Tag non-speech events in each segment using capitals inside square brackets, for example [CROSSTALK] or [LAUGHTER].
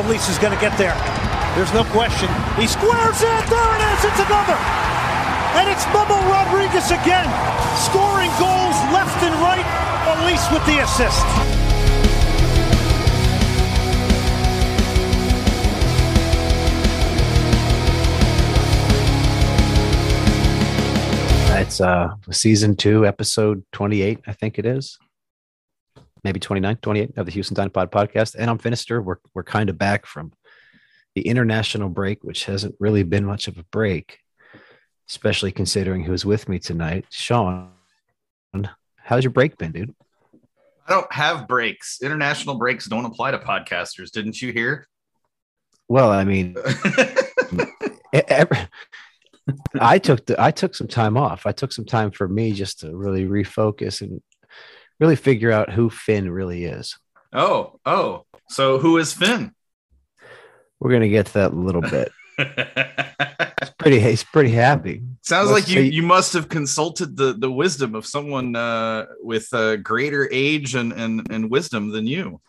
Elis is going to get there. There's no question. He squares it. There it is. It's another. And it's Memo Rodriguez again, scoring goals left and right. Elis with the assist. It's uh season two, episode 28, I think it is. Maybe 29, 28 of the Houston Dynapod podcast. And I'm Finister. We're we're kind of back from the international break, which hasn't really been much of a break, especially considering who's with me tonight. Sean, how's your break been, dude? I don't have breaks. International breaks don't apply to podcasters. Didn't you hear? Well, I mean, [LAUGHS] every, I took the, I took some time off. I took some time for me just to really refocus and really figure out who Finn really is. oh, oh. So who is Finn? We're gonna get to that a little bit. [LAUGHS] Pretty, he's pretty happy. Sounds Let's like you see. you must have consulted the the wisdom of someone uh, with uh, greater age and, and and wisdom than you.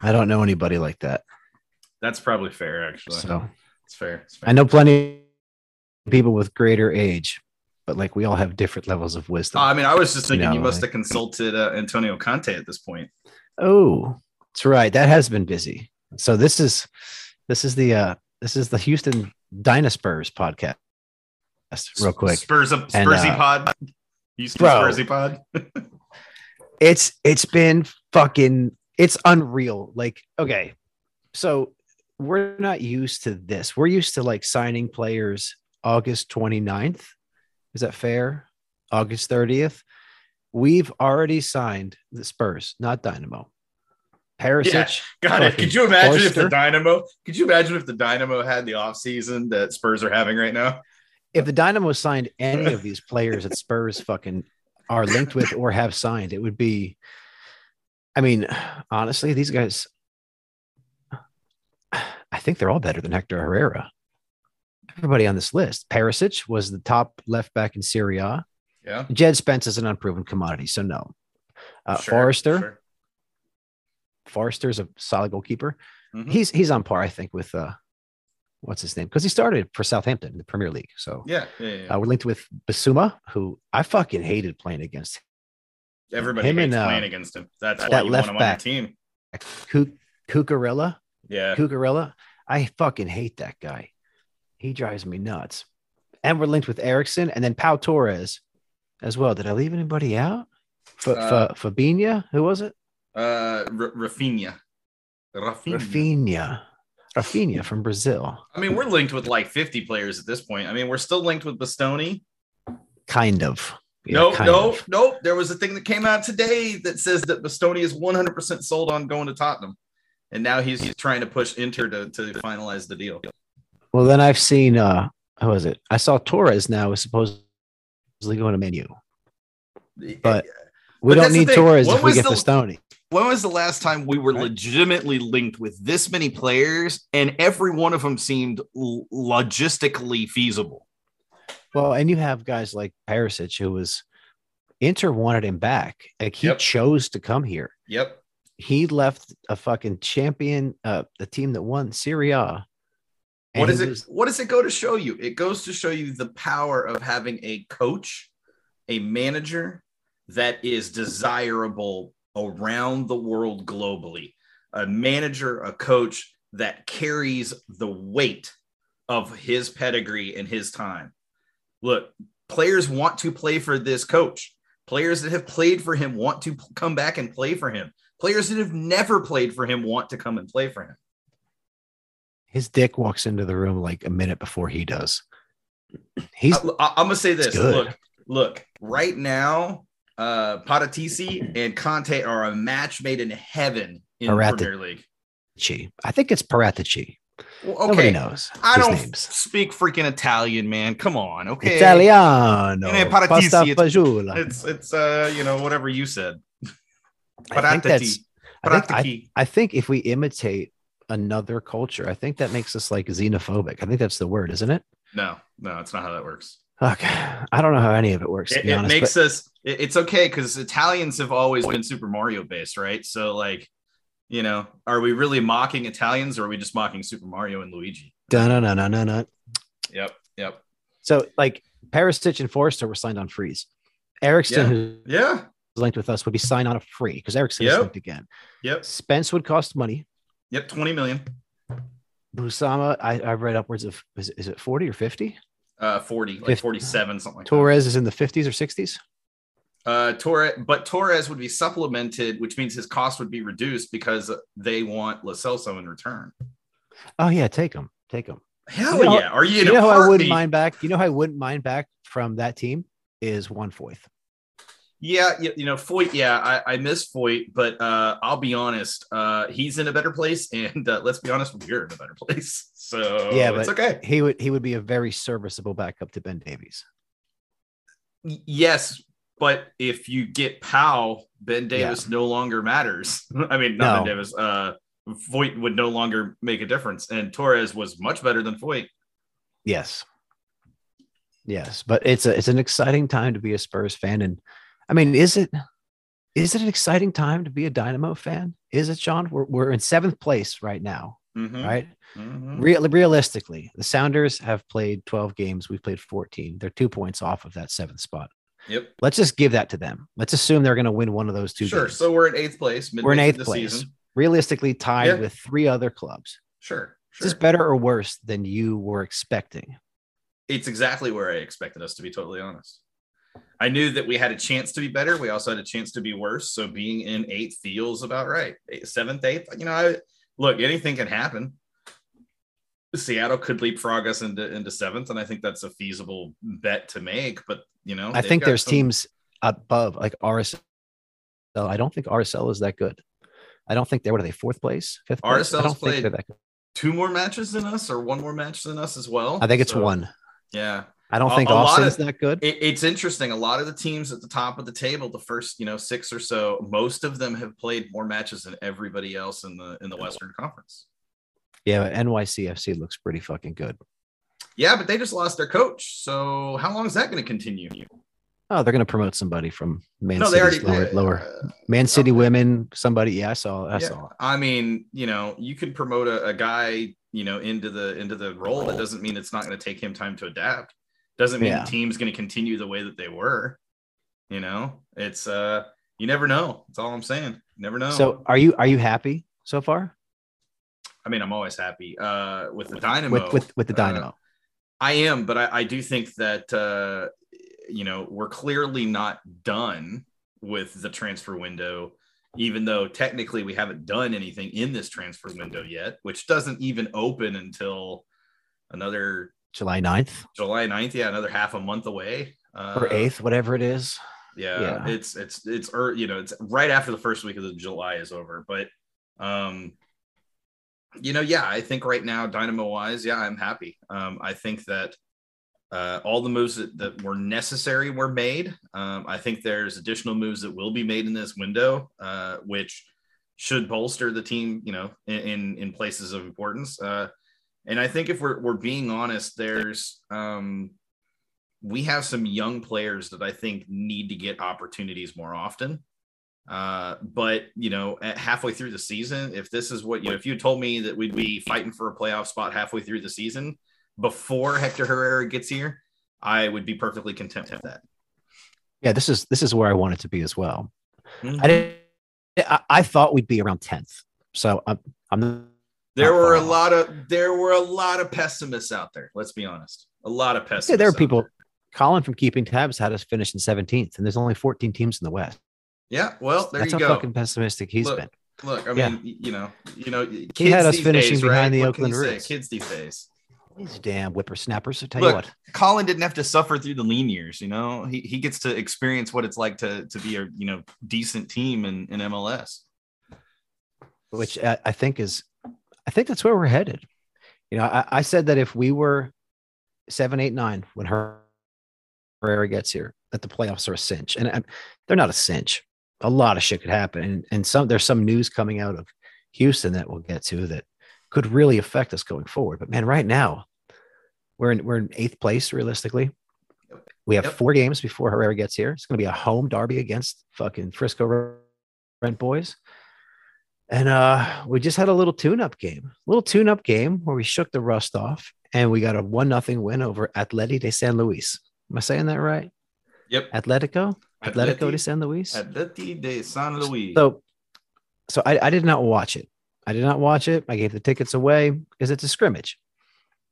I don't know anybody like that, That's probably fair, actually. so it's fair. It's fair. I know plenty of people with greater age, but like we all have different levels of wisdom. I mean, I was just thinking No, you must like- have consulted uh, Antonio Conte at this point. Oh, that's right. That has been busy. So this is this is the uh this is the Houston Dynaspurs podcast. Real quick. Spurs up And, Spursy uh, pod. Houston bro. Spursy pod. [LAUGHS] It's it's been fucking it's unreal. Like, okay. So we're not used to this. We're used to like signing players August 29th. Is that fair? August 30th. We've already signed the Spurs, not Dynamo. Perisic. Got it. could you imagine if the Dynamo? Could you imagine if the Dynamo had the offseason that Spurs are having right now? if the Dynamo signed any of these players that Spurs fucking are linked with or have signed, it would be. I mean, honestly, these guys. I think they're all better than Hector Herrera. Everybody on this list. Perisic was the top left back in Serie A. Yeah, Jed Spence is an unproven commodity, so no. Uh, Sure, Forster, sure. Forster's a solid goalkeeper. Mhm. He's he's on par, I think, with uh, what's his name? Because he started for Southampton in the Premier League. So Yeah, yeah, yeah. uh, we're linked with Bissouma, who I fucking hated playing against. Everybody him hates and, uh, playing against him. That's why that you left want him on your back. team. Cu- Cucurella, Yeah, Cucurella. I fucking hate that guy. He drives me nuts. And we're linked with Eriksen and then Pau Torres as well. Did I leave anybody out? F- Uh, F- Fabinho? Who was it? uh, R- Rafinha. Rafinha. Rafinha. Rafinha from Brazil. I mean, we're linked with like 50 players at this point. I mean, we're still linked with Bastoni. Kind of. Yeah, no, kind no, of. no. There was a thing that came out today that says that Bastoni is 100% sold on going to Tottenham. And now he's, he's trying to push Inter to, to finalize the deal. Well, then I've seen uh who was it? I saw Torres now is supposedly going to Man U. But We But don't need. Torres What if we get the- Bastoni. when was the last time we were Right. legitimately linked with this many players and every one of them seemed logistically feasible? Well, and you have guys like Perisic, who was Inter wanted him back. Like he Yep. chose to come here. Yep. He left a fucking champion, uh, the team that won Serie A. and What does it what does it go to show you? It goes to show you the power of having a coach, a manager that is desirable around the world globally. A manager, a coach that carries the weight of his pedigree and his time. Look, players want to play for this coach. Players that have played for him want to come back and play for him. Players that have never played for him want to come and play for him. His dick walks into the room like a minute before he does. He's I, am gonna say this. Look, look. Right now, uh, Patatisi and Conte are a match made in heaven in Parati- Premier League. Chi. I think it's Paratici. Well, Nobody knows I don't names. speak freaking Italian, man. Come on, okay. Italiano. Paratici, it's- It's it's uh you know whatever you said. I think that's. I think, I, I think if we imitate another culture, I think that makes us like xenophobic. I think that's the word, isn't it? No, no, it's not how that works. Okay. I don't know how any of it works, to It, be it honest. makes but us. it- it's okay because Italians have always been Super Mario based, right? So like, You know, are we really mocking Italians or are we just mocking Super Mario and Luigi? No, no, no, no, no, dun. Yep. Yep. So like Perisic and Forster were signed on freeze. Eriksen, Yeah. Yeah. linked with us, would be signed on a free because Eriksen Yep. is linked again. Yep. Spence would cost money. Yep. 20 million. Bissouma, I, I read upwards of is, it- is it 40 or 50? Uh 40, like Fif- 47, something like Torres is in the 50s or 60s. Uh Torres, but Torres would be supplemented, which means his cost would be reduced because they want Lo Celso in return. Oh yeah, take him. Take him. Hell You know- yeah. Are you You know I wouldn't mind back? You know I wouldn't mind back from that team is Juan Foyth. Yeah, you, you know, Foyth, yeah, I, I miss Foyth, but uh, I'll be honest, uh, he's in a better place, [LAUGHS] and uh, let's be honest, we're in a better place. [LAUGHS] So Yeah, it's okay. He would he would be a very serviceable backup to Ben Davies. Yes, but if you get Powell, Ben Davies no longer matters. [LAUGHS] I mean, not Ben Davies. Uh, Foyth would no longer make a difference, and Torres was much better than Foyth. Yes. Yes, but it's a it's an exciting time to be a Spurs fan, and I mean, is it is it an exciting time to be a Dynamo fan? Is it, Sean? We're we're in seventh place right now, Mhm, right? mhm. Real, realistically, the Sounders have played twelve games. We've played fourteen. They're two points off of that seventh spot. Yep. Let's just give that to them. Let's assume they're going to win one of those two. Sure. games. So we're in eighth place. we're in eighth place, season. realistically tied Yeah. with three other clubs. Sure. Is this better or worse than you were expecting? it's exactly where I expected us to be totally honest. I knew that we had a chance to be better. We also had a chance to be worse. So being in eighth feels about right. Seventh, eighth, you know, I look, anything can happen. Seattle could leapfrog us into, into seventh, and I think that's a feasible bet to make. But you know, I think there's some- teams above, like RSL. I don't think RSL is that good. I don't think they what are they fourth place, fifth place. I don't think played they're that good. two more matches than us, or one more match than us as well. I think it's So, one. Yeah, I don't A- think a lot Austin's of- that good. It, it's interesting. A lot of the teams at the top of the table, the first, you know, six or so, most of them have played more matches than everybody else in the in the Western Conference. yeah, NYCFC looks pretty fucking good. Yeah, but they just lost their coach. So how long is that going to continue? Oh, they're going to promote somebody from Man City. no, already lower, lower. Uh, Man City okay. women. Somebody. Yeah, I saw. I yeah. saw. I mean, you know, you can promote a, a guy, you know, into the into the role. That doesn't mean it's not going to take him time to adapt. Doesn't mean Yeah. the team's going to continue the way that they were. You know, it's uh, you never know. That's all I'm saying. You never know. So, are you are you happy so far I mean, I'm always happy uh, with the Dynamo. with with with the Uh, Dynamo? I am, but I, I do think that uh, you know we're clearly not done with the transfer window, even though technically we haven't done anything in this transfer window yet, which doesn't even open until another July 9th July 9th. Yeah, another half a month away. Uh, or 8th, whatever it is. yeah, Yeah. it's it's it's er, you know it's right after the first week of the July is over, but um you know yeah I think right now dynamo wise yeah I'm happy um I think that uh all the moves that, that were necessary were made um I think there's additional moves that will be made in this window uh which should bolster the team you know in in, in places of importance uh and I think if we're we're being honest there's um we have some young players that I think need to get opportunities more often. Uh, but you know, at halfway through the season, if this is what you know, if you told me that we'd be fighting for a playoff spot halfway through the season before Hector Herrera gets here, I would be perfectly content with that. Yeah, this is this is where I want it to be as well. Mhm. I didn't. I, I thought we'd be around 10th. So I'm I'm There were a lot of there were a lot of pessimists out there. Let's be honest, a lot of pessimists. yeah, there are people. there. Colin from Keeping Tabs had us finish in 17th, and there's only 14 teams in the West. Yeah, well, there That's you how go. fucking pessimistic he's Look, been. Look, I Yeah. mean, you know, you know, kids He had us finishing days, behind right? the Oakland? Roots. Kids these days. These damn whippersnappers. I tell you what. Colin didn't have to suffer through the lean years. You know, he, he gets to experience what it's like to to be a you know decent team in, in MLS. which I, I think is, I think that's where we're headed. You know, I, I said that if we were seven, eight, nine when Her- Herrera gets here, that the playoffs are a cinch, and, and they're not a cinch. A lot of shit could happen, and, and some there's some news coming out of Houston that we'll get to that could really affect us going forward. But man, right now we're in we're in eighth place realistically. We have Yep. four games before Herrera gets here. It's going to be a home derby against fucking Frisco Rent Boys. And uh, we just had a little tune-up game, a little tune-up game where we shook the rust off, and we got a one nothing win over Atleti de San Luis. Am I saying that right? Yep. Atletico, Atletico Atleti- de San Luis. Atleti de San Luis. So, so I, I did not watch it. I did not watch it. I gave the tickets away because it's a scrimmage.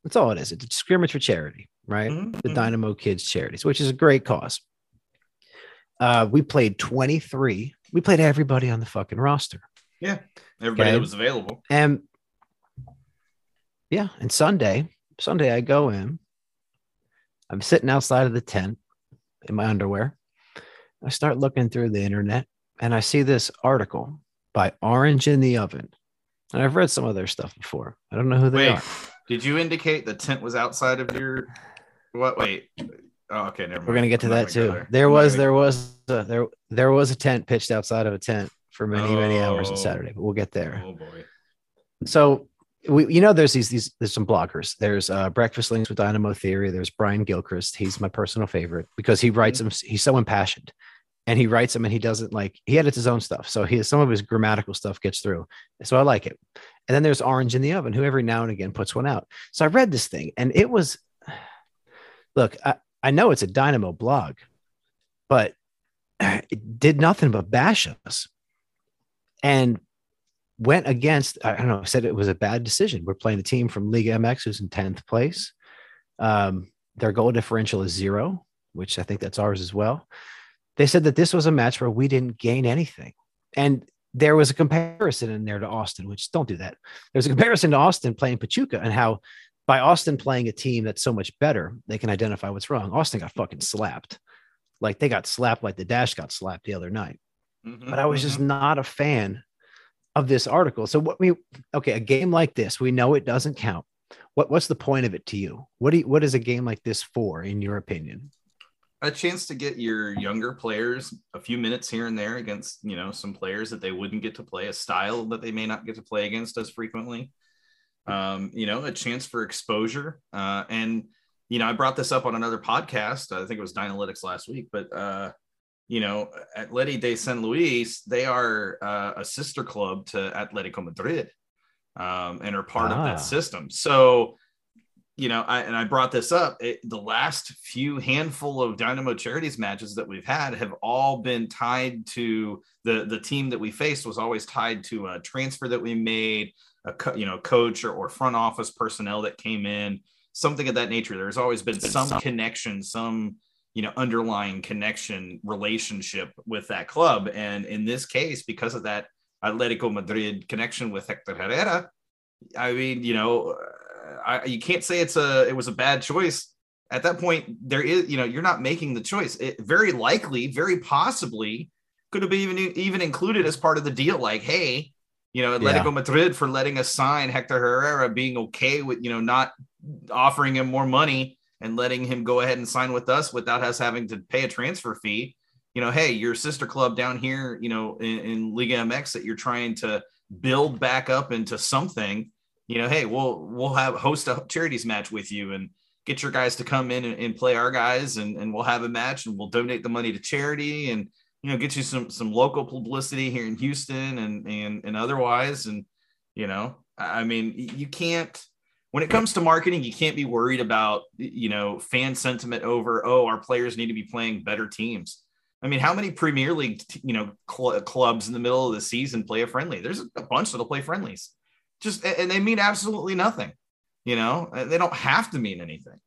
That's all it is. It's a scrimmage for charity, right? Mhm, The mhm. Dynamo Kids Charities, which is a great cause. Uh, we played 23. We played everybody on the fucking roster. Yeah, everybody Okay. that was available. And yeah, and Sunday, Sunday I go in. I'm sitting outside of the tent in my underwear. I start looking through the internet and I see this article by Orange in the Oven. And I've read some of their stuff before. I don't know who they Wait, are. did you indicate the tent was outside of your what? Wait. Oh, okay, never mind. We're gonna get to I'm that too. there. There was there was a, there there was a tent pitched outside of a tent for many many hours on Oh. Saturday, but we'll get there. Oh boy. so we you know there's these these there's some bloggers. There's uh breakfast links with dynamo theory. There's brian gilchrist. He's my personal favorite because he writes them he's so impassioned and he writes them and he doesn't like he edits his own stuff. So he some of his grammatical stuff gets through. So i like it. And then there's orange in the oven who every now and again puts one out. So i read this thing and it was [SIGHS] look i, I know it's a dynamo blog but [SIGHS] it did nothing but bash us and went against I don't know, said it was a bad decision. We're playing a team from Liga MX who's in 10th place. Um, their goal differential is zero, which I think that's ours as well. They said that this was a match where we didn't gain anything. And there was a comparison in there to Austin, which don't do that. There's a comparison to Austin playing Pachuca and how by Austin playing a team that's so much better, they can identify what's wrong. Austin got fucking slapped. Like they got slapped like the dash got slapped the other night Mhm, but I was just mhm. not a fan of this article. So what we okay, a game like this, we know it doesn't count. What what's the point of it to you? What do you, what is a game like this for, in your opinion? a chance to get your younger players a few minutes here and there against you know some players that they wouldn't get to play a style that they may not get to play against as frequently um, you know a chance for exposure uh, and you know i brought this up on another podcast i think it was dynalytics last week but uh, you know atleti de san luis they are uh, a sister club to atletico madrid um, and are part of Ah. that system so you know, I, and I brought this up. It, the last few handful of Dynamo Charities matches that we've had have all been tied to the the team that we faced was always tied to a transfer that we made, a co- you know coach or, or front office personnel that came in, something of that nature. There's always been some connection, some you know underlying connection relationship with that club, and in this case, because of that Atletico Madrid connection with Hector Herrera, I mean, you know, uh, I, you can't say it's a it was a bad choice. At that point, there is, you know, you're not making the choice. It very likely, very possibly, could have been even even included as part of the deal. Like, hey, you know, Atletico Yeah. Madrid for letting us sign Hector Herrera, being okay with you know not offering him more money and letting him go ahead and sign with us without us having to pay a transfer fee. You know, hey, your sister club down here, you know, in, in Liga MX that you're trying to build back up into something you know, hey, we'll we'll have host a charities match with you and get your guys to come in and, and play our guys and, and we'll have a match and we'll donate the money to charity and you know get you some some local publicity here in Houston and and and otherwise and you know I I mean you can't when it comes to marketing you can't be worried about you know fan sentiment over oh our players need to be playing better teams. I mean, how many Premier League, you know, cl- clubs in the middle of the season play a friendly? There's a bunch that'll play friendlies just and they mean absolutely nothing you know uh, they don't have to mean anything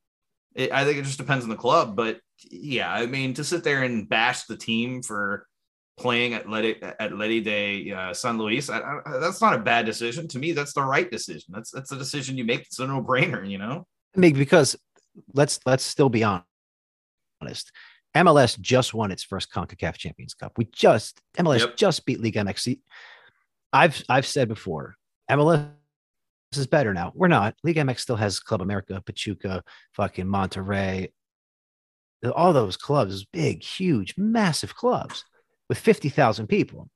it, i think it just depends on the club but yeah i mean to sit there and bash the team for playing at Leti, at Leti de uh, San Luis, I, I, that's not a bad decision. To me, that's the right decision. That's that's a decision you make. It's a no brainer, you know. I mean, because let's let's still be honest. MLS just won its first CONCACAF Champions Cup. We just MLS Yep. just beat League MX. I've I've said before, MLS is better now. We're not. League MX still has Club America, Pachuca, fucking Monterrey. All those clubs, big, huge, massive clubs with 50,000 people.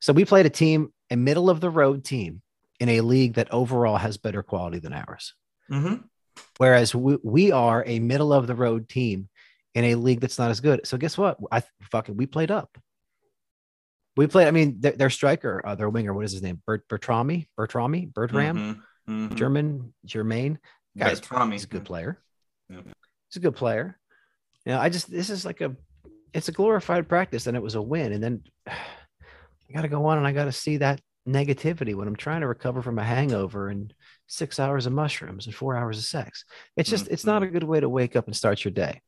So we played a team, a middle of the road team in a league that overall has better quality than ours. Mm-hmm. Whereas we, we are a middle of the road team in a league that's not as good. So guess what? I fucking we played up. We played. I mean, their, their striker, uh, their winger, what is his name? Bert Bertrami, Bertrami, Bertram, Mhm, mhm. German, Germain. Guys, Bertrami. he's a good player. Yeah. He's a good player. Yeah, I just this is like a, it's a glorified practice, and it was a win, and then [SIGHS] I got to go on and I got to see that negativity when I'm trying to recover from a hangover and six hours of mushrooms and four hours of sex. It's just, it's not a good way to wake up and start your day.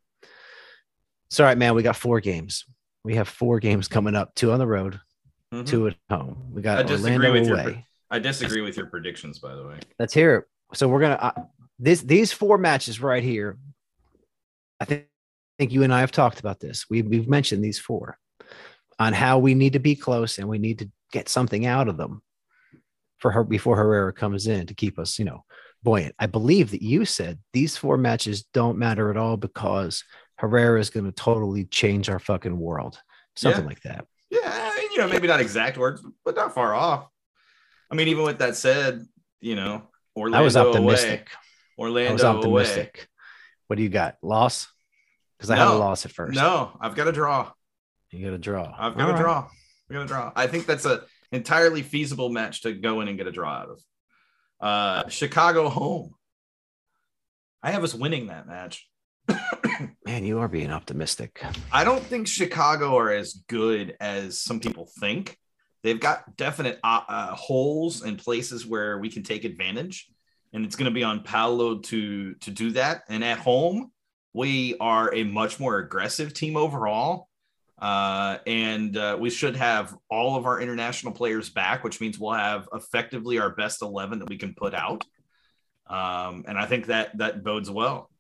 It's all right, man. We got four games. We have four games coming up, two on the road, Mhm. two at home. We I got disagree Orlando with your away. I disagree with your predictions, by the way. Let's hear it. So we're gonna uh, this these four matches right here. I think, I think you and I have talked about this. We've we've mentioned these four on how we need to be close and we need to get something out of them for her before Herrera comes in to keep us, you know, buoyant. I believe that you said these four matches don't matter at all because Herrera is going to totally change our fucking world, something Yeah. like that. Yeah, you know, maybe not exact words, but not far off. I mean, even with that said, you know, Orlando I was away, optimistic. Orlando I was away. optimistic. What do you got? Loss? Because I had a No. loss at first. No, I've got a draw. You got a draw. I've got All to right. draw. I'm gonna draw. I think that's a entirely feasible match to go in and get a draw out of. Uh, Chicago home. I have us winning that match. [COUGHS] Man, you are being optimistic. I don't think Chicago are as good as some people think. They've got definite uh, uh, holes and places where we can take advantage, and it's going to be on Paulo to to do that. And at home, we are a much more aggressive team overall, uh, and uh, we should have all of our international players back, which means we'll have effectively our best eleven that we can put out. Um, and I think that that bodes well.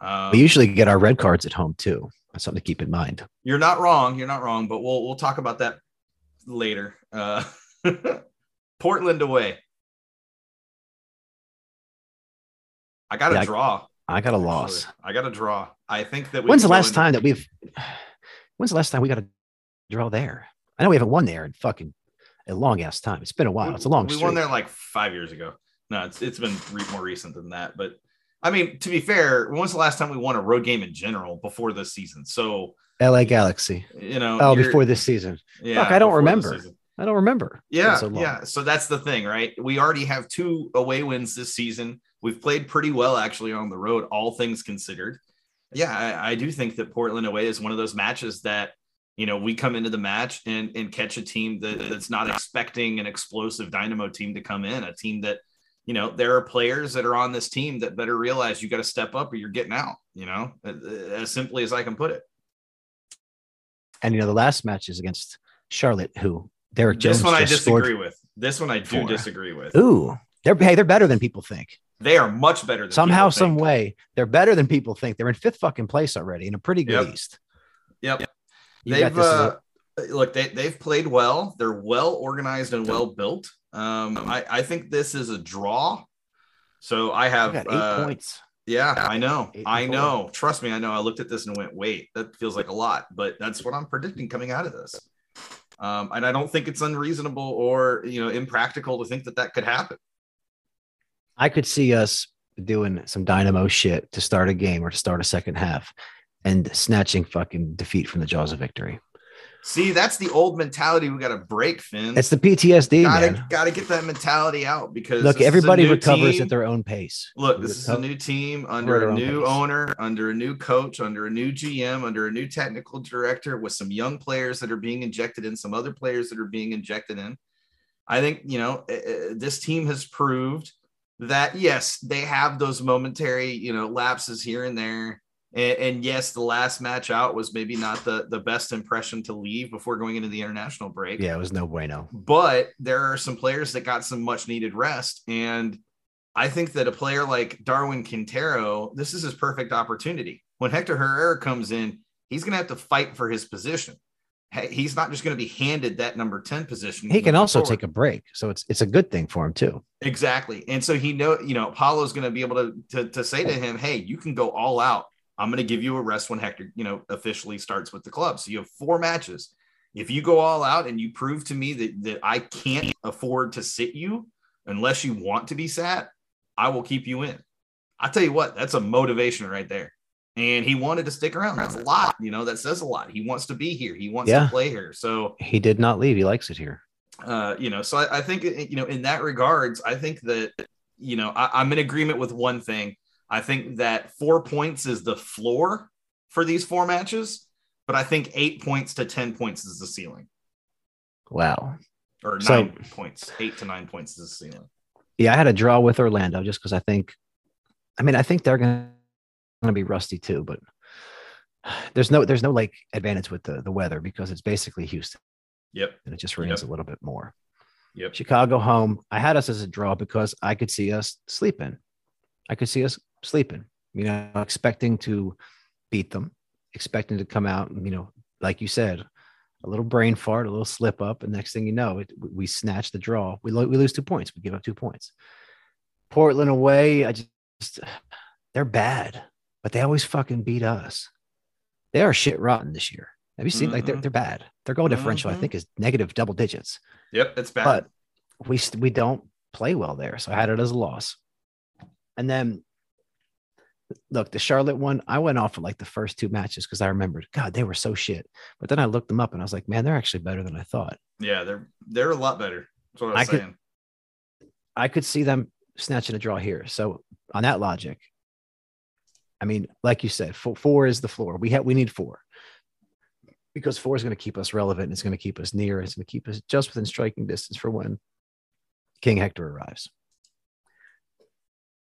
Um, We usually get our red cards at home too. That's something to keep in mind. you're not wrong. You're not wrong, but we'll we'll talk about that later. Uh, [LAUGHS] Portland away. I got to Yeah, I- draw. I got a loss. actually. I got a draw. I think that we When's the last in- time that we've? When's the last time we got a draw there? I know we haven't won there in fucking a long ass time. It's been a while. We- It's a long We streak. won there like five years ago. No, it's it's been re- more recent than that. But I mean, to be fair, when's the last time we won a road game in general before this season? So L.A. Galaxy. you know, Oh, before this season. yeah, Fuck, I don't remember. I don't remember. Yeah, so yeah. So that's the thing, right? We already have two away wins this season. We've played pretty well actually on the road, all things considered. Yeah, I, I do think that Portland away is one of those matches that you know we come into the match and and catch a team that, that's not expecting an explosive dynamo team to come in, a team that you know there are players that are on this team that better realize you got to step up or you're getting out. You know, as simply as I can put it. And you know the last match is against Charlotte, who Derrick Jones This one I disagree with. This one I do for. disagree with. Ooh, they're hey, they're better than people think. They are much better than Somehow, people some think. way, they're better than people think. They're in fifth fucking place already in a pretty good Yep. East. Yep. You they've this uh, look they, they've played well they're well organized and well built um i i think this is a draw so i have got eight uh, points. yeah i know i and know trust me i know i looked at this and went wait that feels like a lot but that's what i'm predicting coming out of this um and i don't think it's unreasonable or you know impractical to think that that could happen I could see us doing some dynamo shit to start a game or to start a second half and snatching fucking defeat from the jaws of victory. see that's the old mentality we got to break finn It's the PTSD, gotta gotta get that mentality out because Look, this is a everybody recovers team. at their own pace. Look, this is a new team under a new pace. owner, under a new coach, under a new GM, under a new technical director, with some young players that are being injected in, some other players that are being injected in. I think, you know, uh, uh, this team has proved that, yes, they have those momentary, you know, lapses here and there. And, and yes, the last match out was maybe not the, the best impression to leave before going into the international break Yeah, it was no bueno. but there are some players that got some much needed rest. And I think that a player like Darwin Quintero, this is his perfect opportunity. When Hector Herrera comes in, he's going to have to fight for his position. Hey, He's not just going to be handed that number 10 position. He can also forward. take a break, so it's it's a good thing for him too. Exactly. And so he know, you know, Paulo's going to be able to, to to say to him, "Hey, you can go all out. I'm going to give you a rest when Hector, you know, officially starts with the club. So you have four matches. If you go all out and you prove to me that that I can't afford to sit you unless you want to be sat, I will keep you in. I tell you what, that's a motivation right there. And he wanted to stick around. That's a lot, you know. That says a lot. He wants to be here. He wants Yeah. to play here. So He did not leave. He likes it here. uh, you know, so I, I think you know, in that regards, I think that you know, I, I'm in agreement with one thing. I think that four points is the floor for these four matches, but I think eight points to ten points is the ceiling, Wow. or nine So- points, eight to nine points is the ceiling. Yeah, I had a draw with Orlando just because I think, I mean, I think they're gonna gonna be rusty too, but there's no there's no like advantage with the the weather because it's basically Houston Yep, and it just rains Yep. a little bit more. yep, Chicago home, I had us as a draw because I could see us sleeping. I could see us sleeping, you know, expecting to beat them, expecting to come out, you know, like you said, a little brain fart, a little slip up, and next thing you know, it, we snatch the draw. We, lo- we lose two points. We give up two points. Portland away, I just, they're bad, but they always fucking beat us. They are shit rotten this year. Have you seen? Like they're Mhm. they're bad. Their goal differential, I Mhm. think, is negative double digits yep. It's bad. but we we don't play well there. So I had it as a loss. And then look, the Charlotte one, I went off of like the first two matches because I remembered, God, they were so shit. But then I looked them up and I was like, man, they're actually better than I thought. yeah, they're they're a lot better. That's what I was I could- I could see them snatching a draw here. So on that logic, I mean, like you said, four, four is the floor. We have we need four because four is going to keep us relevant. It's going to keep us near. It's going to keep us just within striking distance for when King Hector arrives.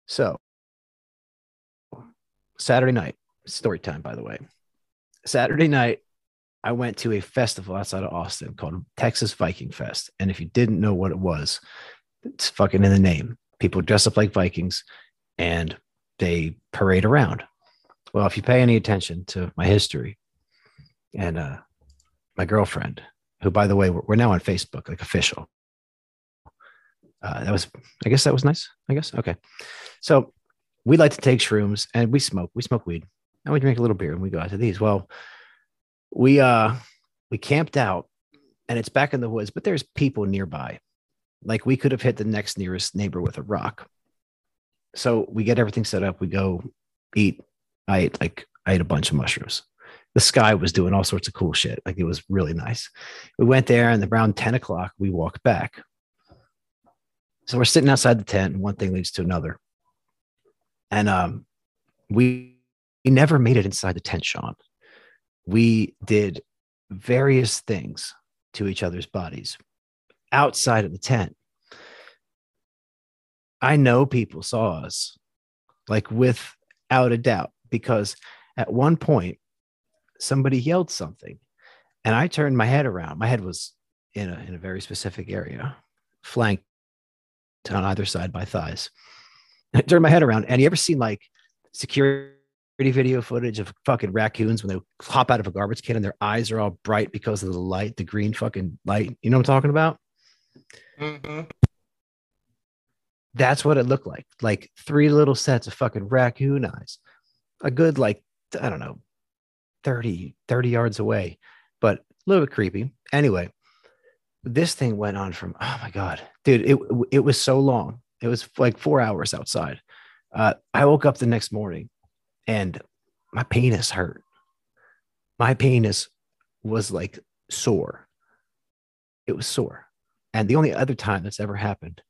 So Saturday night, story time, by the way. Saturday night, I went to a festival outside of Austin called Texas Viking Fest. And if you didn't know what it was, it's fucking in the name. People dress up like Vikings and they parade around. Well, if you pay any attention to my history and uh, my girlfriend, who, by the way, we're, we're now on Facebook, like official. Uh, that was, I guess that was nice. I guess. Okay. So we like to take shrooms and we smoke. We smoke weed and we drink a little beer and we go out to these. Well, we, uh, we camped out and it's back in the woods, but there's people nearby. Like we could have hit the next nearest neighbor with a rock. So we get everything set up. We go eat. I ate like I ate a bunch of mushrooms. The sky was doing all sorts of cool shit. Like it was really nice. We went there and around 10 o'clock, we walked back. So we're sitting outside the tent, and one thing leads to another. And um, we, we never made it inside the tent, Sean. We did various things to each other's bodies outside of the tent. I know people saw us, like without a doubt, because at one point somebody yelled something, and I turned my head around. My head was in a in a very specific area, flanked on either side by thighs. I turned my head around, and you ever seen like security video footage of fucking raccoons when they hop out of a garbage can and their eyes are all bright because of the light, the green fucking light? You know what I'm talking about? Mhm. That's what it looked like. Like three little sets of fucking raccoon eyes. A good, like, I don't know, 30, 30 yards away, but a little bit creepy. Anyway, this thing went on from, oh my God, dude, it, it was so long. It was like four hours outside. Uh, I woke up the next morning and my penis hurt. My penis was like sore. It was sore. And the only other time that's ever happened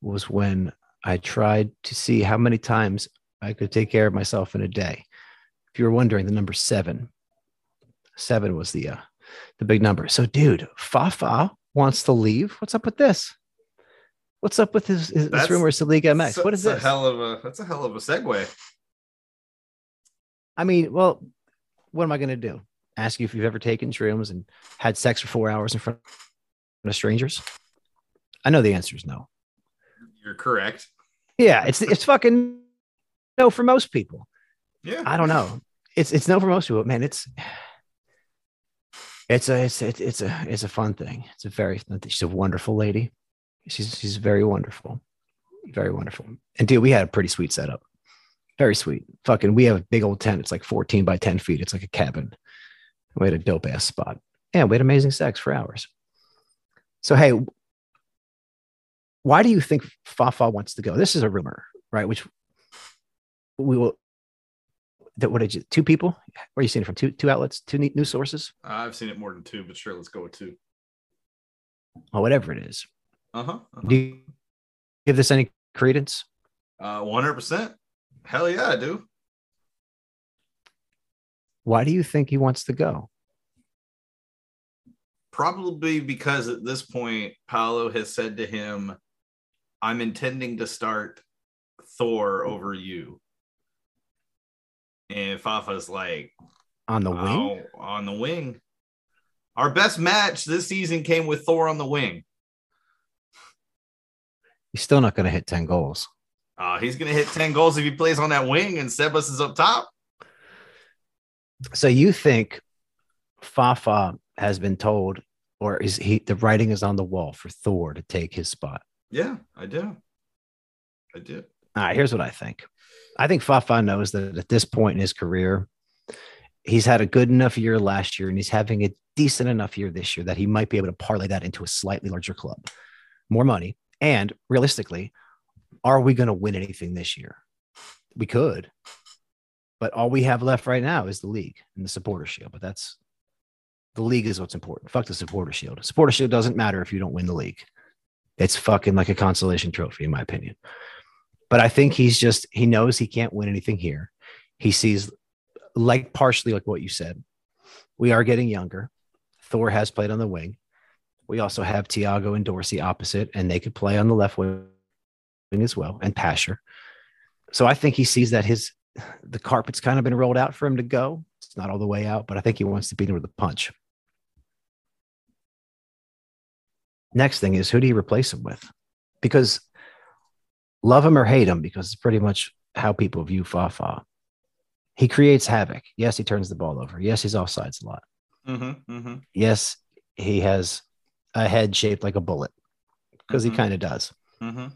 was when I tried to see how many times I could take care of myself in a day. If you were wondering, the number seven, seven was the uh, the big number. So, dude, Fafa wants to leave. What's up with this? What's up with his, his, this That's- rumors to League MX? So- what is that's this? A hell of a that's a hell of a segue. I mean, well, what am I going to do? Ask you if you've ever taken shrooms and had sex for four hours in front of strangers? I know the answer is no. You're correct. Yeah, it's it's fucking no for most people. Yeah. I don't know. It's it's no for most people, man. It's it's a it's it's it's a it's a fun thing. It's a very she's a wonderful lady. She's she's very wonderful, very wonderful. And dude, we had a pretty sweet setup. Very sweet. Fucking, we have a big old tent. It's like 14 by 10 feet. It's like a cabin. We had a dope ass spot. Yeah, we had amazing sex for hours. So hey, why do you think Fafa wants to go? This is a rumor, right? Which we will that what did you two people? Where are you seeing it from? Two two outlets, two news sources, I've seen it more than two, but sure, let's go with two. or whatever it is. Uh-huh. Do you give this any credence? Uh, 100%. Hell yeah, I do. Why do you think he wants to go? Probably because at this point, Paulo has said to him, I'm intending to start Thor over you. And Fafa's like, On the wing? "Oh, on the wing. Our best match this season came with Thor on the wing. He's still not going to hit 10 goals. Uh, he's going to hit 10 goals if he plays on that wing and Sebas is up top. So you think Fafa has been told, or is he the writing is on the wall for Thor to take his spot? Yeah, I do. I do. All right, here's what I think. I think Fafa knows that at this point in his career, he's had a good enough year last year and he's having a decent enough year this year that he might be able to parlay that into a slightly larger club, more money. And realistically, are we going to win anything this year? We could, but all we have left right now is the league and the supporter shield. But that's the league is what's important. Fuck the supporter shield. Supporter shield doesn't matter if you don't win the league. It's fucking like a consolation trophy, in my opinion. But I think he's just, he knows he can't win anything here. He sees, like, partially like what you said, we are getting younger. Thor has played on the wing. We also have Tiago and Dorsey opposite, and they could play on the left wing as well, and Pasher. So I think he sees that his the carpet's kind of been rolled out for him to go. It's not all the way out, but I think he wants to beat him with a punch. Next thing is who do you replace him with? Because love him or hate him, because it's pretty much how people view Fafa. He creates havoc. Yes, he turns the ball over. Yes, he's offsides a lot. Mm-hmm, mm-hmm. Yes, he has a head shaped like a bullet because Mhm. he kind of does. Mm-hmm.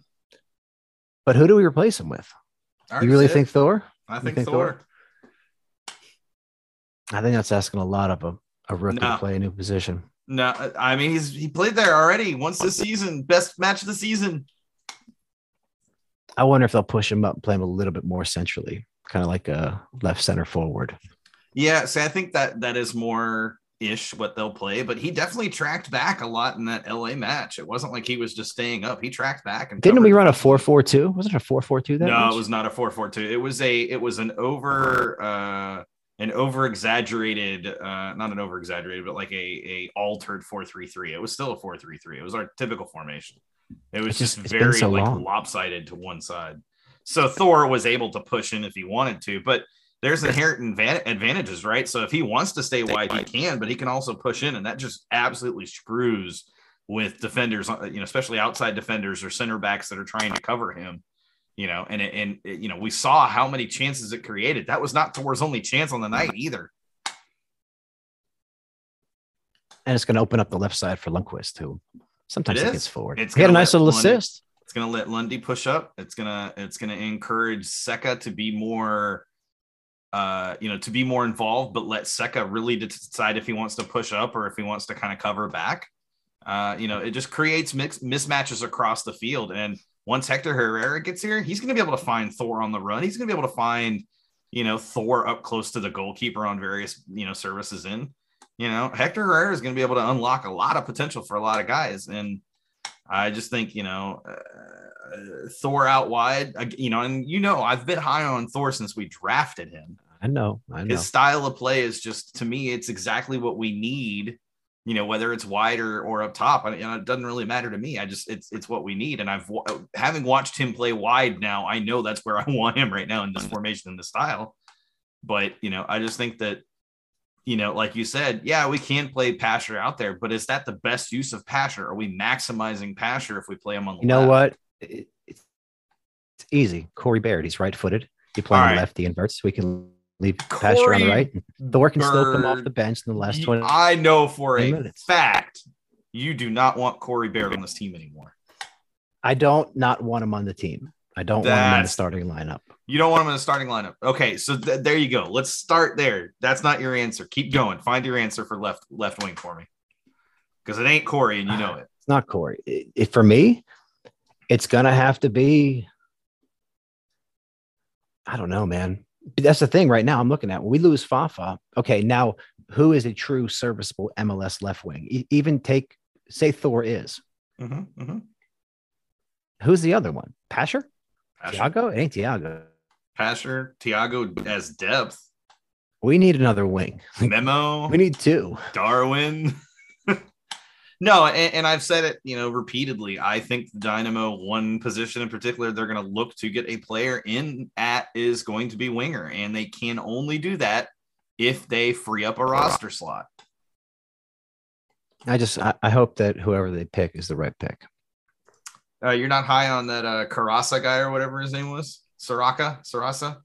But who do we replace him with? You really think Thor? I think, think Thor. I think that's asking a lot of a, a rookie No. to play a new position. No, I mean he's he played there already once this season. Best match of the season. I wonder if they'll push him up and play him a little bit more centrally, kind of like a left center forward. Yeah, see, I think that that is more ish what they'll play, but he definitely tracked back a lot in that LA match. It wasn't like he was just staying up. He tracked back and Didn't we run a 4 4 2? Wasn't it a 4 4 2 that No, match? it was not a 442. It was a it was an over uh an over exaggerated uh not an over exaggerated but like a a altered 433. It was still a 433. It was our typical formation. It was It's just, just- very so like long. lopsided to one side. So Thor was able to push in if he wanted to, but there's inherent advantages, right? So if he wants to stay wide, he can, but he can also push in, and that just absolutely screws with defenders, uh, you know, especially outside defenders or center backs that are trying to cover him. You know, and it- and it- you know, we saw how many chances it created. That was not Thor's only chance on the night either. and it's going to open up the left side for Lundkvist, who sometimes It gets forward. It's he had a nice little Lundkvist- assist. It's gonna let Lundy push up. It's gonna it's gonna encourage Zeca to be more uh you know to be more involved, but let Zeca really decide if he wants to push up or if he wants to kind of cover back. Uh, you know, it just creates mix, mismatches across the field. And once Hector Herrera gets here, he's gonna be able to find Thor on the run. He's gonna be able to find, you know, Thor up close to the goalkeeper on various, you know, services in. You know, Hector Herrera is going to be able to unlock a lot of potential for a lot of guys. And I just think, you know, uh, Thor out wide, uh, you know, and you know, I've been high on Thor since we drafted him. I know. I know. His style of play is just, to me, it's exactly what we need. You know, whether it's wide or, or up top, I, you know, it doesn't really matter to me. I just, it's, it's what we need. And I've, having watched him play wide now, I know that's where [LAUGHS] I want him right now in this mm-hmm. formation and the style. But, you know, I just think that, you know, like you said, yeah, we can play Pasher out there, but is that the best use of Pasher? Are we maximizing Pasher if we play him on the You know left? what? It- it's, easy. Corey Baird, he's right footed. You play All on right. the left, he inverts. We can leave Pasher on the right. Thor can still come off the bench in the last 20. I know for a minutes. fact you do not want Corey Baird on this team anymore. I don't not want him on the team. I don't want him in the starting lineup. You don't want him in the starting lineup. Okay, so th- there you go. Let's start there. That's not your answer. Keep going. Find your answer for left left wing for me, because it ain't Corey, and you know it. It's not Corey. It, it- for me, it's gonna have to be. I don't know, man. That's the thing right now. I'm looking at when we lose Fafa. Okay, now who is a true serviceable MLS left wing? E- even take say Thor is. Mhm, mhm. Who's the other one? Pasher? Pasher, Tiago? It ain't Tiago. Pasher, Tiago as depth, We need another wing. [LAUGHS] Memo, We need two. Darwin. [LAUGHS] no, and, and I've said it, you know, repeatedly. I think Dynamo, one position in particular, they're going to look to get a player in at is going to be winger, and they can only do that if they free up a roster slot. I just I, I hope that whoever they pick is the right pick. Uh, you're not high on that uh, Karasa guy or whatever his name was, Saraka, Sarasa,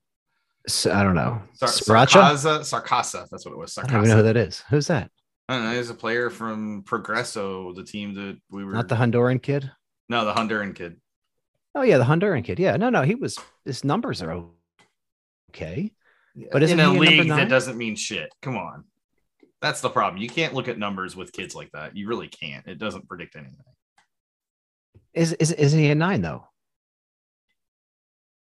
I don't know. Sar- Sriracha? Sarkaza, Sarkasa. That's what it was. I don't even know who that is. Who's that? I don't know. He's a player from Progreso, the team that we were. Not the Honduran kid. no, the Honduran kid. Oh yeah, the Honduran kid. Yeah, no, no, he was. His numbers are okay. But in a league that doesn't mean shit. Come on. That's the problem. You can't look at numbers with kids like that. You really can't. It doesn't predict anything. Is is is he a nine though?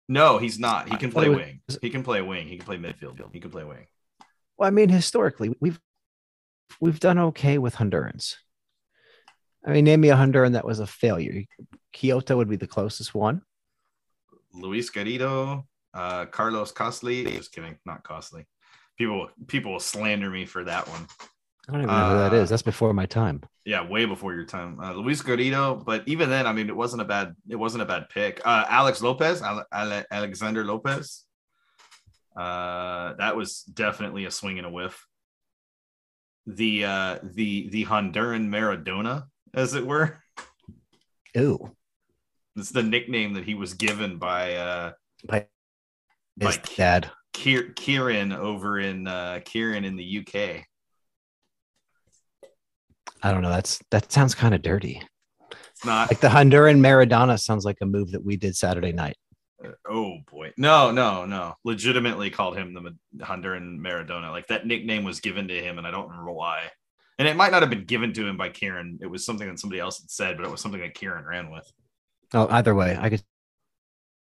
No, he's not. He can play was- wing. He can play wing. He can play midfield. He can play wing. Well, I mean, historically, we've we've done okay with Hondurans. I mean, name me a Honduran that was a failure. Kyoto would be the closest one. Luis Garrido, uh, Carlos Costly. Just kidding, not Costly. People people will slander me for that one. I don't even know who that Uh, is. That's before my time. Yeah, way before your time, uh, Luis Garrido. But even then, I mean, it wasn't a bad it wasn't a bad pick. Uh, Alex Lopez, Ale- Ale- Alexander Lopez. Uh, that was definitely a swing and a whiff. The uh, the the Honduran Maradona, as it were. Ooh, It's the nickname that he was given by uh, by by dad. Kier- Kieran over in uh, Kieran in the UK. I don't know. That's that sounds kind of dirty. It's not. Like the Honduran Maradona sounds like a move that we did Saturday night. Oh boy, no, no, no. Legitimately called him the Honduran Maradona. Like that nickname was given to him, and I don't remember why. And it might not have been given to him by Kieran. It was something that somebody else had said, but it was something that Kieran ran with. Oh, either way, I could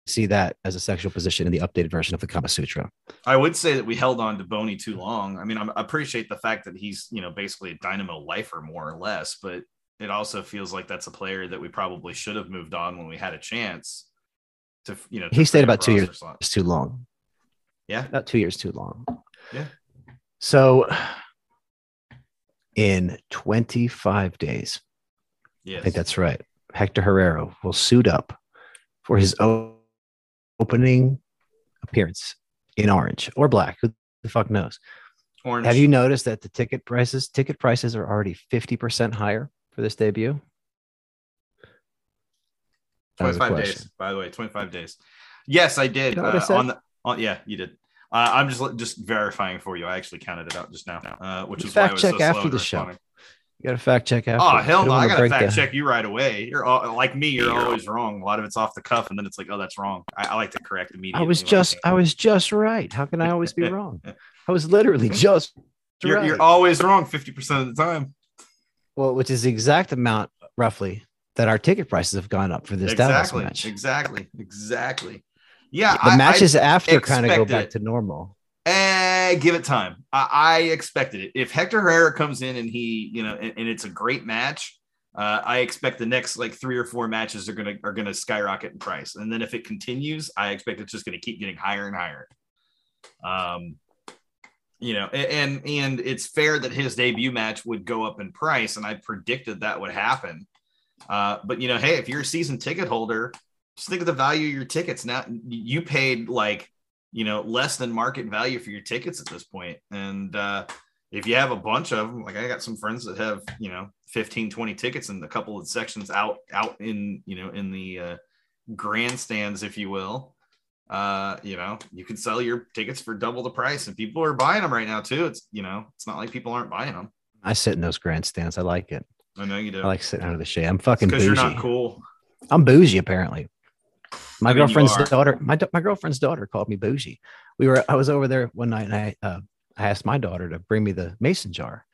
see that as a sexual position in the updated version of the Kama Sutra. I would say that we held on to Boney too long. I mean, I appreciate the fact that he's you know basically a dynamo lifer more or less, but it also feels like that's a player that we probably should have moved on when we had a chance. To you know, to He stayed about two years. slot. It's too long. Yeah. About two years too long. Yeah. So in 25 days, Yes. I think that's right. Hector Herrera will suit up for his opening appearance in orange or black. Who the fuck knows? Orange. Have you noticed that the ticket prices ticket prices are already 50% higher for this debut? That was a 25 days, by the way, 25 days. Yes, I did. You know what I uh, on the on, yeah, you did. Uh, I'm just just verifying for you. I actually counted it out just now, uh, which You is why I fact was check so slow after the show. You got to fact check after. Oh hell no! I wanna gotta fact the- check you right away. You're all, like me. You're always wrong. A lot of it's off the cuff, and then it's like, oh, that's wrong. I, I like to correct immediately. I was just can. I was just right. How can I always be [LAUGHS] wrong? I was literally [LAUGHS] just You're, right. you're always wrong 50 percent of the time. well, which is the exact amount roughly that our ticket prices have gone up for this Dallas Exactly. match. Exactly. Exactly. Yeah. The I- I- matches after kind of go back it. to normal. Eh, give it time. I, I expected it. If Hector Herrera comes in and he, you know, and, and it's a great match, uh, I expect the next like three or four matches are gonna are gonna skyrocket in price. And then if it continues, I expect it's just gonna keep getting higher and higher. Um, you know, and and it's fair that his debut match would go up in price, and I predicted that would happen. Uh, but you know, hey, if you're a season ticket holder, just think of the value of your tickets. Now you paid like you know less than market value for your tickets at this point and uh if you have a bunch of them like i got some friends that have you know 15 20 tickets and a couple of sections out out in you know in the uh grandstands if you will uh you know you can sell your tickets for double the price and people are buying them right now too it's you know it's not like people aren't buying them I sit in those grandstands. I like it. I know you do I like sitting under the shade. I'm fucking because bougie. you're not cool I'm bougie apparently. My I mean, girlfriend's daughter, my, my girlfriend's daughter called me bougie. We were I was over there one night and I uh, I asked my daughter to bring me the mason jar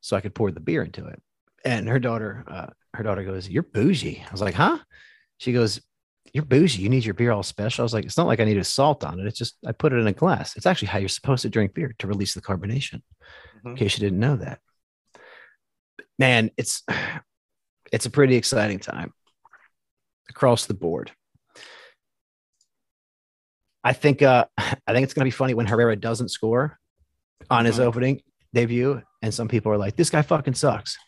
so I could pour the beer into it. And her daughter uh, her daughter goes, "You're bougie." I was like, "Huh?" She goes, you're bougie. You need your beer all special. I was like, it's not like I need a salt on it. It's just I put it in a glass. It's actually how you're supposed to drink beer to release the carbonation. In Mhm. case you didn't know that. Man, it's it's a pretty exciting time across the board. I think uh I think it's gonna be funny when Herrera doesn't score on his Mhm. opening debut, and some people are like, this guy fucking sucks.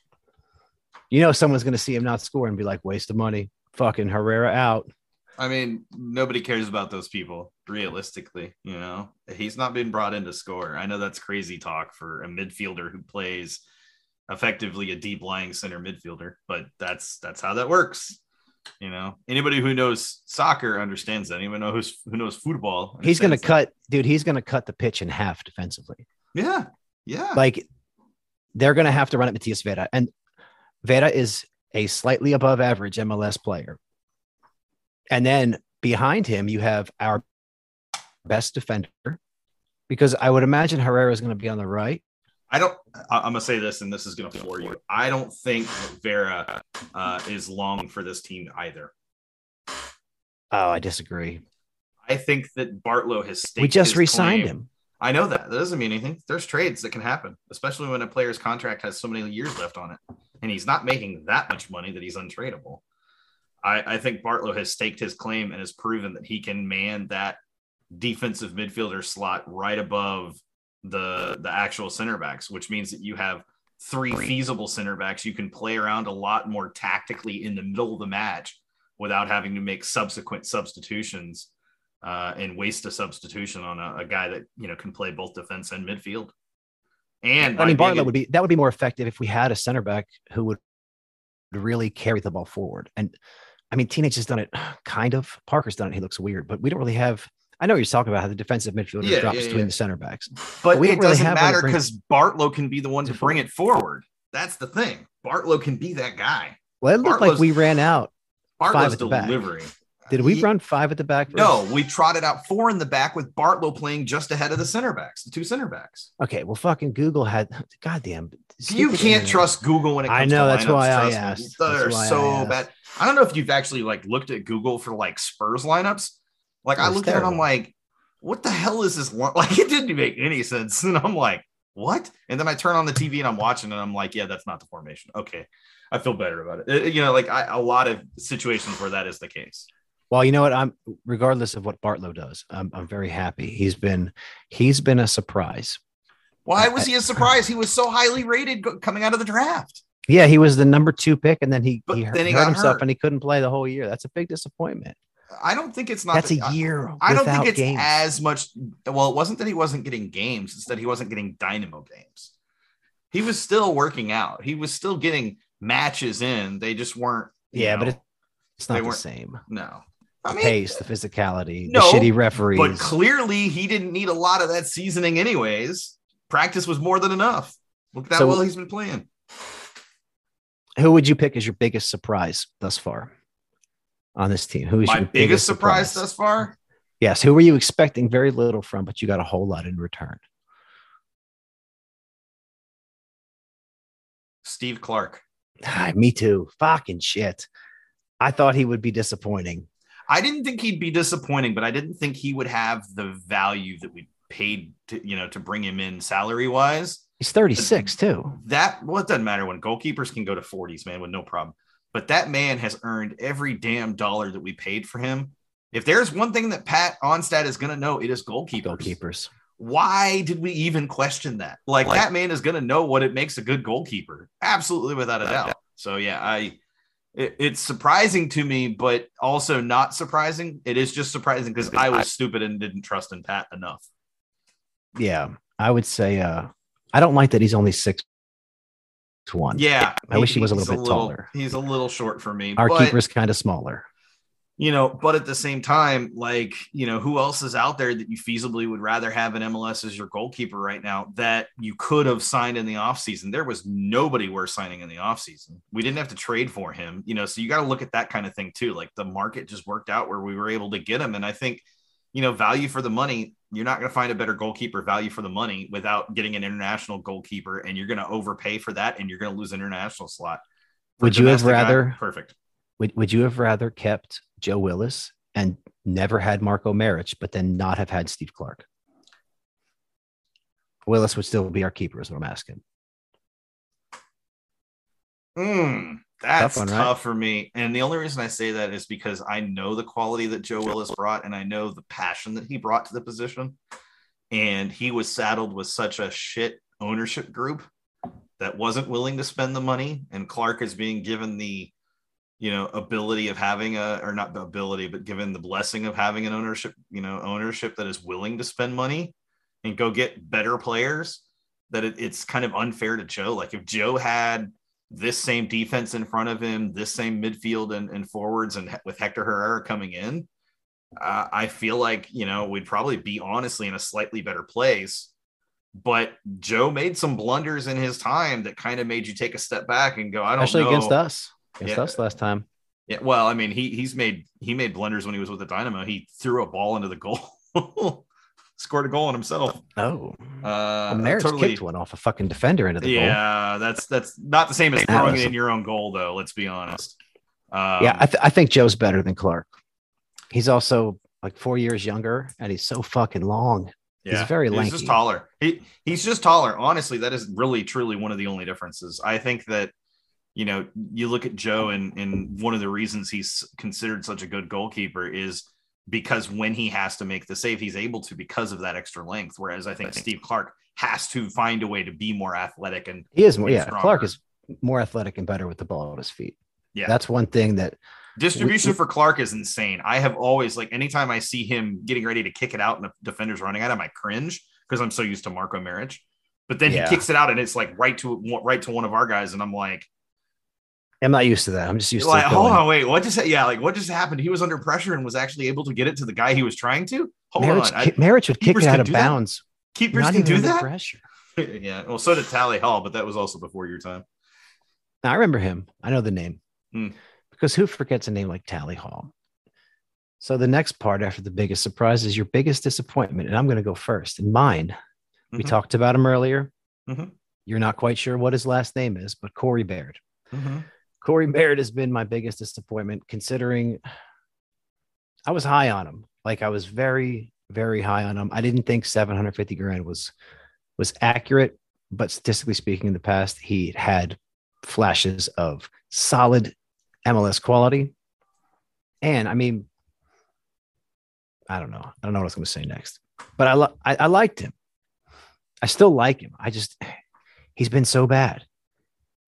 You know, someone's gonna see him not score and be like, waste of money. Fucking Herrera out. I mean, nobody cares about those people realistically. You know, he's not been brought in to score. I know that's crazy talk for a midfielder who plays effectively a deep lying center midfielder, but that's that's how that works. You know, anybody who knows soccer understands that. Anyone knows who knows football. He's gonna cut, dude, he's gonna cut the pitch in half defensively. Yeah, yeah. like they're going to have to run at Matias Vera. And Vera is a slightly above average MLS player. And then behind him, you have our best defender, because I would imagine Herrera is going to be on the right. I don't. I'm gonna say this, and this is gonna floor you. I don't think Vera uh, is long for this team either. Oh, I disagree. I think that Bartlow has. Staked. We just re-signed claim. him. I know that. That doesn't mean anything. There's trades that can happen, especially when a player's contract has so many years left on it, and he's not making that much money that he's untradeable. I, I think Bartlow has staked his claim and has proven that he can man that defensive midfielder slot right above the the actual center backs, which means that you have three feasible center backs. You can play around a lot more tactically in the middle of the match without having to make subsequent substitutions uh, and waste a substitution on a, a guy that you know can play both defense and midfield. And I mean, Bartlett a- would be that would be more effective if we had a center back who would really carry the ball forward. And I mean, Teenage has done it [SIGHS] kind of. Parker's done it. He looks weird, but we don't really have. I know you're talking about how the defensive midfielder Yeah, drops yeah, between yeah. the center backs. but we it really doesn't matter because Bartlow can be the one to bring it forward. That's the thing. Bartlow can be that guy. Well, it looked like we ran out. Five Bartlow's at the back. delivering. Did we He- run five at the back? first? No, we trotted out four in the back with Bartlow playing just ahead of the center backs, the two center backs. Okay, well, fucking Google had. Goddamn. You can't trust Google when it comes to lineups. I know, to that's lineups, why I trust asked. They're I so asked. bad. I don't know if you've actually like looked at Google for like Spurs lineups. Like I looked at it, I'm like, what the hell is this? [LAUGHS] Like it didn't make any sense. [LAUGHS] And I'm like, what? And then I turn on the TV and I'm watching and I'm like, yeah, that's not the formation. Okay. I feel better about it. Uh, You know, like I, a lot of situations where that is the case. Well, you know what? I'm regardless of what Bartlow does, I'm, I'm very happy. He's been he's been a surprise. Why was he a surprise? He was so highly rated coming out of the draft. Yeah, he was the number two pick, and then he, But he, then he hurt got himself hurt. and he couldn't play the whole year. That's a big disappointment. I don't think it's not. That's that- a year. I don't think it's games. as much. Well, it wasn't that he wasn't getting games; it's that he wasn't getting dynamo games. He was still working out. He was still getting matches in. They just weren't. yeah, but it, it's not the same. no. The I mean, pace, the physicality, No, the shitty referees. but clearly he didn't need a lot of that seasoning, anyways. Practice was more than enough. Look at how So- well he's been playing. Who would you pick as your biggest surprise thus far on this team? Who is My your biggest surprise thus far. Yes. Who were you expecting very little from, but you got a whole lot in return? Steve Clark. Ah, me too. Fucking shit. I thought he would be disappointing. I didn't think he'd be disappointing, but I didn't think he would have the value that we paid to, you know, to bring him in salary wise. He's 36 too. That well, it doesn't matter when goalkeepers can go to 40s, man, with no problem. But that man has earned every damn dollar that we paid for him. If there's one thing that Pat Onstad is going to know, it is goalkeepers. Goalkeepers. Why did we even question that? Like, Like- that man is going to know what it makes a good goalkeeper, absolutely without a doubt. So yeah, I it, it's surprising to me, but also not surprising. It is just surprising because I was stupid and didn't trust in Pat enough. Yeah. I would say uh I don't like that he's only six one. Yeah, I wish he was a little bit taller. He's a little short for me. Our but, keeper's kind of smaller. you know, but at the same time, like, you know, who else is out there that you feasibly would rather have an MLS as your goalkeeper right now that you could have signed in the offseason? There was nobody worth signing in the offseason. We didn't have to trade for him, you know, so you got to look at that kind of thing too. Like the market just worked out where we were able to get him. And I think, you know, value for the money, you're not going to find a better goalkeeper value for the money without getting an international goalkeeper. And you're going to overpay for that and you're going to lose an international slot. For Would you have domestic guy, rather- perfect. Would Would you have rather kept Joe Willis and never had Marko Maric, but then not have had Steve Clark? Willis would still be our keeper, is what I'm asking. Mm, that's Tough tough, one, right? for me. And the only reason I say that is because I know the quality that Joe Willis brought and I know the passion that he brought to the position. And he was saddled with such a shit ownership group that wasn't willing to spend the money. And Clark is being given the, you know, ability of having a, or not the ability, but given the blessing of having an ownership, you know, ownership that is willing to spend money and go get better players. That it, it's kind of unfair to Joe. Like if Joe had this same defense in front of him, this same midfield and, and forwards, and with Hector Herrera coming in, uh, I feel like you know we'd probably be honestly in a slightly better place. But Joe made some blunders in his time that kind of made you take a step back and go, I don't Especially know. against us. Against Yeah. us last time. Yeah, well, I mean, he he's made he made blunders when he was with the Dynamo. He threw a ball into the goal, [LAUGHS] scored a goal on himself. Oh. Uh, well, Merritt's totally- kicked one off a fucking defender into the goal. yeah, that's that's not the same as throwing was- it in your own goal, though. Let's be honest. Um, yeah, I, th- I think Joe's better than Clark. He's also like four years younger, and he's so fucking long. Yeah, he's very He's just taller. He he's just taller. Honestly, that is really truly one of the only differences. I think that you know you look at Joe and and one of the reasons he's considered such a good goalkeeper is because when he has to make the save, he's able to because of that extra length. Whereas I think Steve Clark has to find a way to be more athletic and He is more. Yeah, stronger. Clark is more athletic and better with the ball at his feet. Yeah. that's one thing that Distribution We- for Clark is insane. I have always like anytime I see him getting ready to kick it out and the defender's running at him, I cringe because I'm so used to Marko Maric. But then Yeah. he kicks it out and it's like right to right to one of our guys, and I'm like, I'm not used to that. I'm just used like to hold going, on, wait, what just yeah, like what just happened? He was under pressure and was actually able to get it to the guy he was trying to. Hold Maric, on, Maric would kick it out of do that? keepers not can do that. Pressure. [LAUGHS] yeah, well, so did Tally Hall, but that was also before your time. Now, I remember him. I know the name Hmm. because who forgets a name like Tally Hall? So the next part after the biggest surprise is your biggest disappointment, and I'm going to go first. And mine, we Mhm. talked about him earlier. Mhm. You're not quite sure what his last name is, but Corey Baird. Mhm. Corey Baird has been my biggest disappointment, considering I was high on him. Like I was very, very high on him. I didn't think 750 grand was was accurate, but statistically speaking, in the past, he had flashes of solid MLS quality. And I mean, I don't know. I don't know what I was going to say next, but I, I I liked him. I still like him. I just he's been so bad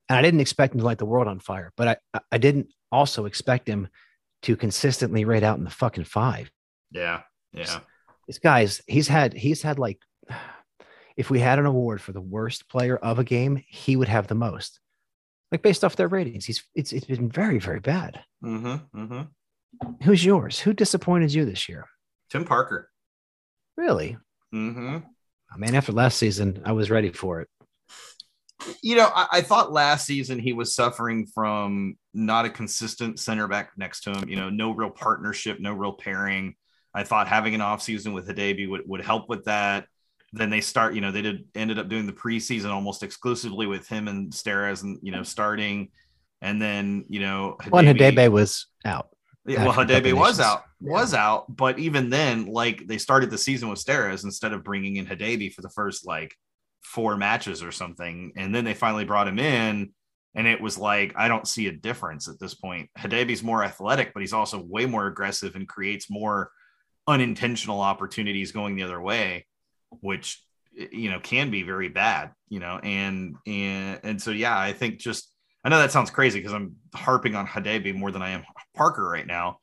and I didn't expect him to light the world on fire, but I- I, didn't also expect him to consistently rate out in the fucking five. Yeah, yeah. This guy's he's had he's had like [SIGHS] if we had an award for the worst player of a game, he would have the most. Like based off their ratings, he's it's it's been very very bad. Mm-hmm. Mm-hmm. Who's yours? Who disappointed you this year? Tim Parker. Really? Mm-hmm. I mean, after last season, I was ready for it. You know, I, I thought last season he was suffering from not a consistent center back next to him, you know, no real partnership, no real pairing. I thought having an offseason with Hadebe would, would help with that. Then they start, you know, they did ended up doing the preseason almost exclusively with him and Steres and you know starting. And then, you know, when Hadebe was out. yeah, well, Hadebe was out, was out, but even then, like they started the season with Steres instead of bringing in Hadebe for the first like four matches or something, and then they finally brought him in, and it was like I don't see a difference at this point. Hadebe's more athletic, but he's also way more aggressive and creates more unintentional opportunities going the other way, which you know can be very bad, you know, and and and so yeah, I think just I know that sounds crazy because I'm harping on Hadebe more than I am Parker right now.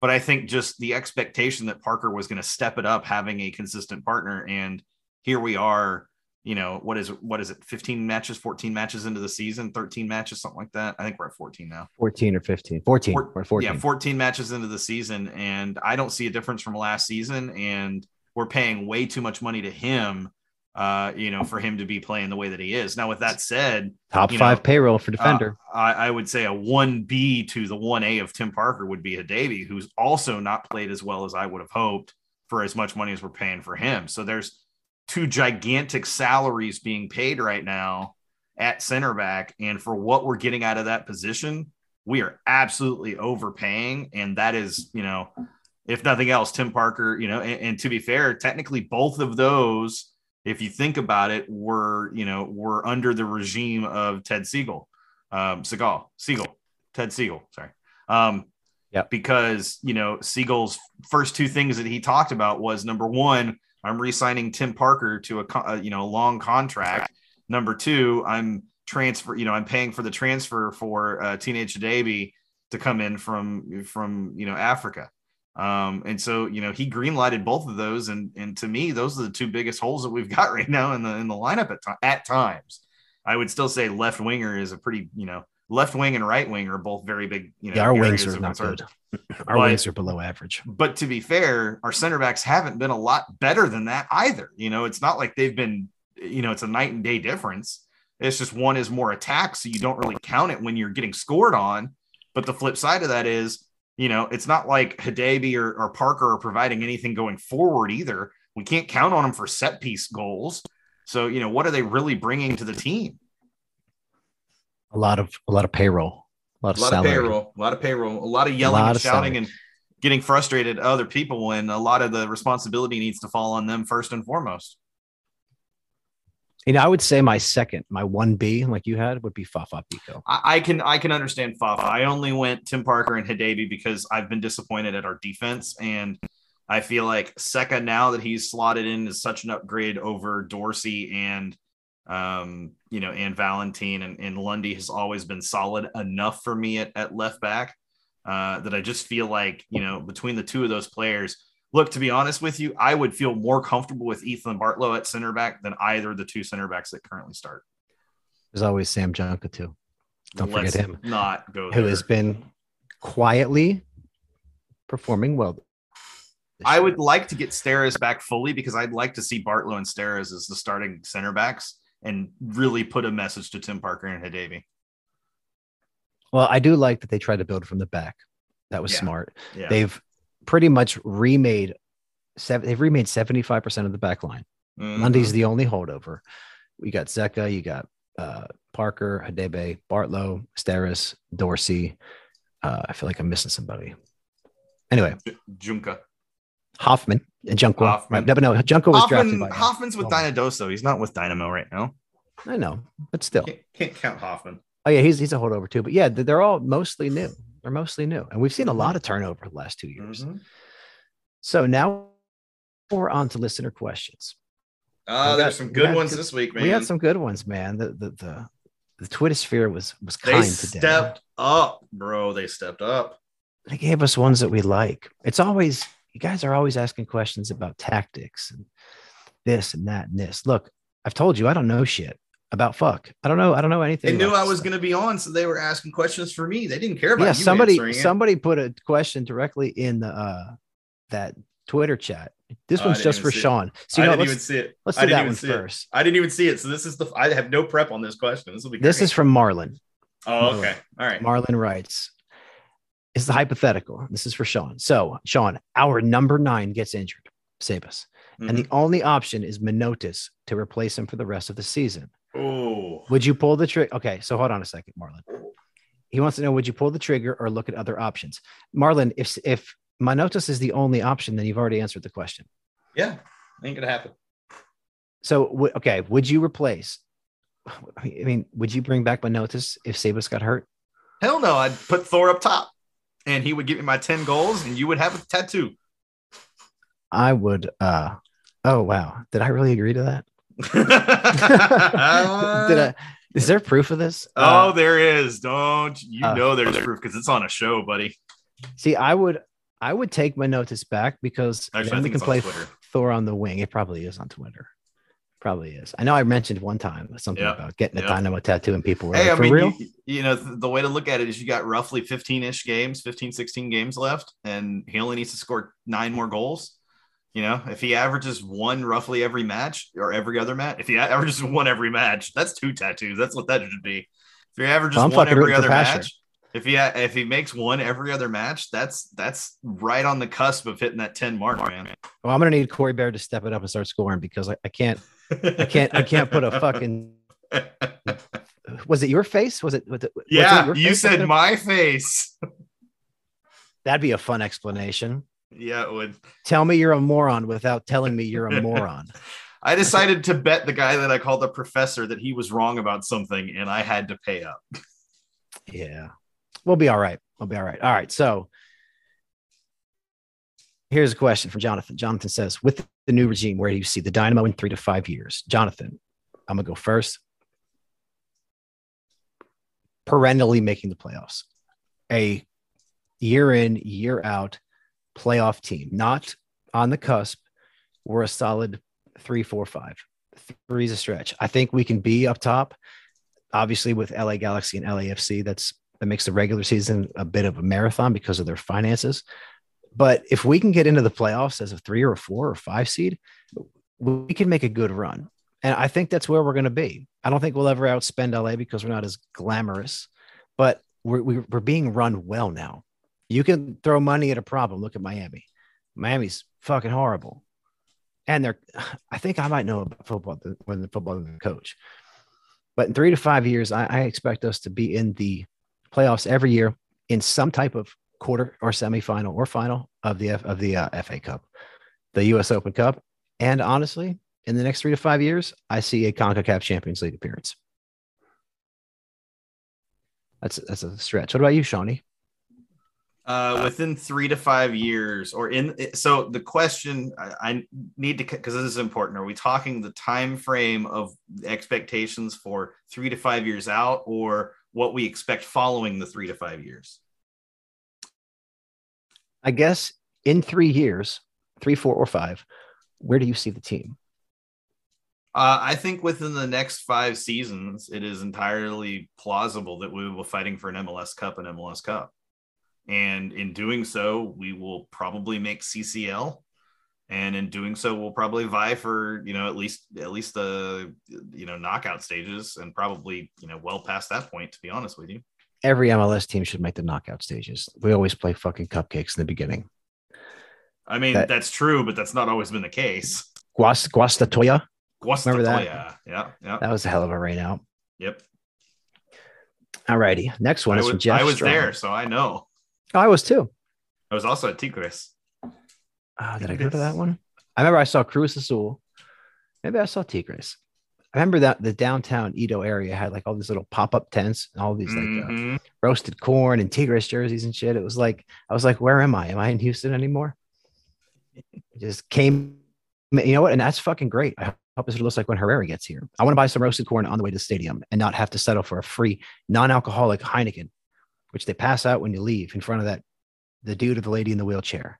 But I think just the expectation that Parker was going to step it up, having a consistent partner, and here we are. You know what is what is it? 15 matches, 14 matches into the season, 13 matches, something like that. I think we're at 14 now. 14 or 15. 14 Four- or 14. Yeah, 14 matches into the season, and I don't see a difference from last season. And we're paying way too much money to him, uh, you know, for him to be playing the way that he is. Now, with that said, Top five know, payroll for defender. uh, I, I would say a 1B to the 1A of Tim Parker would be Hadebe, who's also not played as well as I would have hoped for as much money as we're paying for him. So there's two gigantic salaries being paid right now at center back. And for what we're getting out of that position, we are absolutely overpaying. And that is, you know, if nothing else, Tim Parker, you know, and, and to be fair, technically both of those, if you think about it, were, you know, were under the regime of Ted Siegel, um, Seagal, Siegel, Ted Siegel, sorry. Um, yeah. Because, you know, Siegel's first two things that he talked about was number one, I'm re-signing Tim Parker to a, a you know long contract. Number two, I'm transfer. You know, I'm paying for the transfer for uh, Teenage Hadebe to come in from from you know Africa. Um, and so you know he greenlighted both of those, and and to me, those are the two biggest holes that we've [LAUGHS] got right now in the in the lineup at to- at times. I would still say left winger is a pretty you know left wing and right wing are both very big. You know, yeah, our wings are not concern. good. [LAUGHS] Our But- wings are below average. But to be fair, our center backs haven't been a lot better than that either. You know, it's not like they've been, you know, it's a night and day difference. It's just one is more attack, so you don't really count it when you're getting scored on. But the flip side of that is, you know, it's not like Hadebe or, or Parker are providing anything going forward either. We can't count on them for set piece goals. So, you know, what are they really bringing to the team? A lot of a lot of payroll, a lot of a lot of payroll, a lot of payroll, a lot of yelling lot and of shouting salary. and getting frustrated at other people and a lot of the responsibility needs to fall on them first and foremost. You know, I would say my second, my one B, like you had, would be Fafa Picault. I, I can I can understand Fafa. I only went Tim Parker and Hadebe because I've been disappointed at our defense and I feel like Zeca now that he's slotted in is such an upgrade over Dorsey and um you know and Valentine and, and Lundy has always been solid enough for me at, at left back uh that I just feel like you know between the two of those players look to be honest with you I would feel more comfortable with Ethan Bartlow at center back than either of the two center backs that currently start There's always Sam Junqua too, Don't forget Let's him. not go who has been quietly performing well. I would like to get Steres back fully because I'd like to see Bartlow and Steres as the starting center backs and really put a message to Tim Parker and Hadebe. Well, I do like that they tried to build from the back. That was Yeah. smart. Yeah. They've pretty much remade seven. They've remade seventy five percent of the back line. Mhm. Lundy's the only holdover. You got Zeca, you got uh, Parker, Hadebe, Bartlow, Steres, Dorsey. Uh, I feel like I'm missing somebody. Anyway, J- Junqua. Hoffman and Junqua. Hoffman. No, but no, Junqua was drafted Hoffman, by. Hoffman's with Oh. Dynadoso. He's not with Dynamo right now. I know, but still. Can't, can't count Hoffman. Oh yeah, he's he's a holdover too. But yeah, they're all mostly new. They're mostly new, and we've seen a lot of turnover the last two years. Mhm. So now we're on to listener questions. Uh, there's some good ones good- this week, man. We had some good ones, man. The the the, the Twitter sphere was was kind today. They stepped up, bro. They stepped up. They gave us ones that we like. It's always you guys are always asking questions about tactics and this and that and this. Look, I've told you I don't know shit about fuck. I don't know. I don't know anything. They knew I was going to be on, so they were asking questions for me. They didn't care about yeah you somebody somebody put a question directly in the uh that twitter chat this Oh, one's just for sean so you I know didn't even see it. let's I do that one see it. I didn't even see it. So this is the. I have no prep on this question. This will be. this great. is from marlon Oh, okay. All right. marlon writes is the hypothetical this is for sean so sean our number nine gets injured Sebas and mm-hmm. the only option is Manotas to replace him for the rest of the season oh, would you pull the trigger okay so hold on a second marlon he wants to know would you pull the trigger or look at other options marlon if if Manotas is the only option then you've already answered the question yeah, ain't gonna happen. So, w- okay, would you replace? I mean, would you bring back Manotas if Sebas got hurt? Hell no. I'd put Thor up top, and he would give me my ten goals, and you would have a tattoo. I would. uh Oh wow, did I really agree to that? [LAUGHS] did I? Is there proof of this? Oh, Uh, there is. Don't you uh, know there's proof because it's on a show, buddy. see, I would. I would take Manotas back because Actually, then we can play Twitter. Thor on the wing. It probably is on Twitter. Probably is. I know I mentioned one time something Yeah, about getting a yeah. dynamo tattoo and people were Hey, like, I for mean, real? You, you know, the way to look at it is you got roughly 15 ish games, 15, 16 games left, and he only needs to score nine more goals. You know, if he averages one roughly every match or every other match, if he averages [LAUGHS] one every match, that's two tattoos. That's what that should be. If he averages Well, one every other match, if he if he makes one every other match, that's that's right on the cusp of hitting that 10 mark, man. Well, I'm gonna need Corey Baird to step it up and start scoring because I, I can't I can't I can't put a [LAUGHS] fucking was it your face? Was it? Was it was it Yeah, your you said my face. That'd be a fun explanation. yeah, it would. Tell me you're a moron without telling me you're a moron. [LAUGHS] I decided to bet the guy that I called the professor that he was wrong about something, and I had to pay up. Yeah. We'll be all right. We'll be all right. All right. So here's a question from Jonathan. Jonathan says, with the new regime, where do you see the Dynamo in three to five years? Jonathan, I'm going to go first. Perennially making the playoffs, a year in, year out playoff team, not on the cusp. We're a solid three, four, five. Three's a stretch. I think we can be up top. Obviously, with LA Galaxy and LAFC, that's that makes the regular season a bit of a marathon because of their finances. But if we can get into the playoffs as a three or a four or five seed, we can make a good run. And I think that's where we're going to be. I don't think we'll ever outspend LA because we're not as glamorous, but we're, we're being run well now. You can throw money at a problem. Look at Miami. Miami's fucking horrible. And they're, [SIGHS] I think I might know about football when the football coach. But in three to five years, I, I expect us to be in the playoffs every year in some type of quarter or semifinal or final of the F, of the uh, FA Cup, the U.S. Open Cup, and honestly, in the next three to five years, I see a Concacaf Champions League appearance. That's that's a stretch. What about you, Shawnee? Uh, within three to five years, or in so the question I, I need to because this is important. Are we talking the time frame of expectations for three to five years out, or what we expect following the three to five years? I guess in three years, three, four, or five, where do you see the team? Uh, I think within the next five seasons, it is entirely plausible that we will be fighting for an MLS Cup and MLS Cup. And in doing so, we will probably make CCL. And in doing so, we'll probably vie for, you know, at least at least the you know knockout stages and probably, you know, well past that point, to be honest with you. Every MLS team should make the knockout stages. We always play fucking cupcakes in the beginning. I mean, That- that's true, but that's not always been the case. Guas Guastatoya. Remember that? Yeah, yeah. That was a hell of a rain out. Yep. All righty. Next one I is was, from Jeff. I was Strong. there, so I know. Oh, I was too. I was also at Tigres. Oh, did I go to that one? I remember I saw Cruz Azul. Maybe I saw Tigres. I remember that the downtown EaDo area had like all these little pop up tents and all these like uh, Mhm. roasted corn and Tigres jerseys and shit. It was like I was like, where am I? Am I in Houston anymore? It [LAUGHS] just came. You know what? And that's fucking great. I hope this looks like when Herrera gets here. I want to buy some roasted corn on the way to the stadium and not have to settle for a free non-alcoholic Heineken, which they pass out when you leave in front of that the dude or the lady in the wheelchair.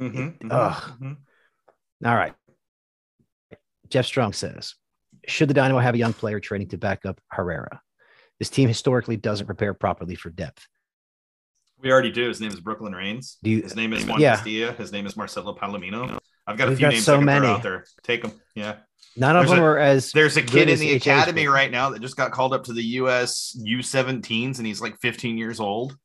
Mhm, mhm, Ugh. mhm. All right. Jeff Strong says, should the Dynamo have a young player training to back up Herrera? This team historically doesn't prepare properly for depth. We already do. His name is Brooklyn Raines. Do you? His name is Juan Yeah. Castilla. His name is Marcelo Palomino. I've got a We've few got names so many. out there. Take them. Yeah. None of them a- are as. There's a kid in the HH, academy right now that just got called up to the U.S. U17s, and he's like 15 years old.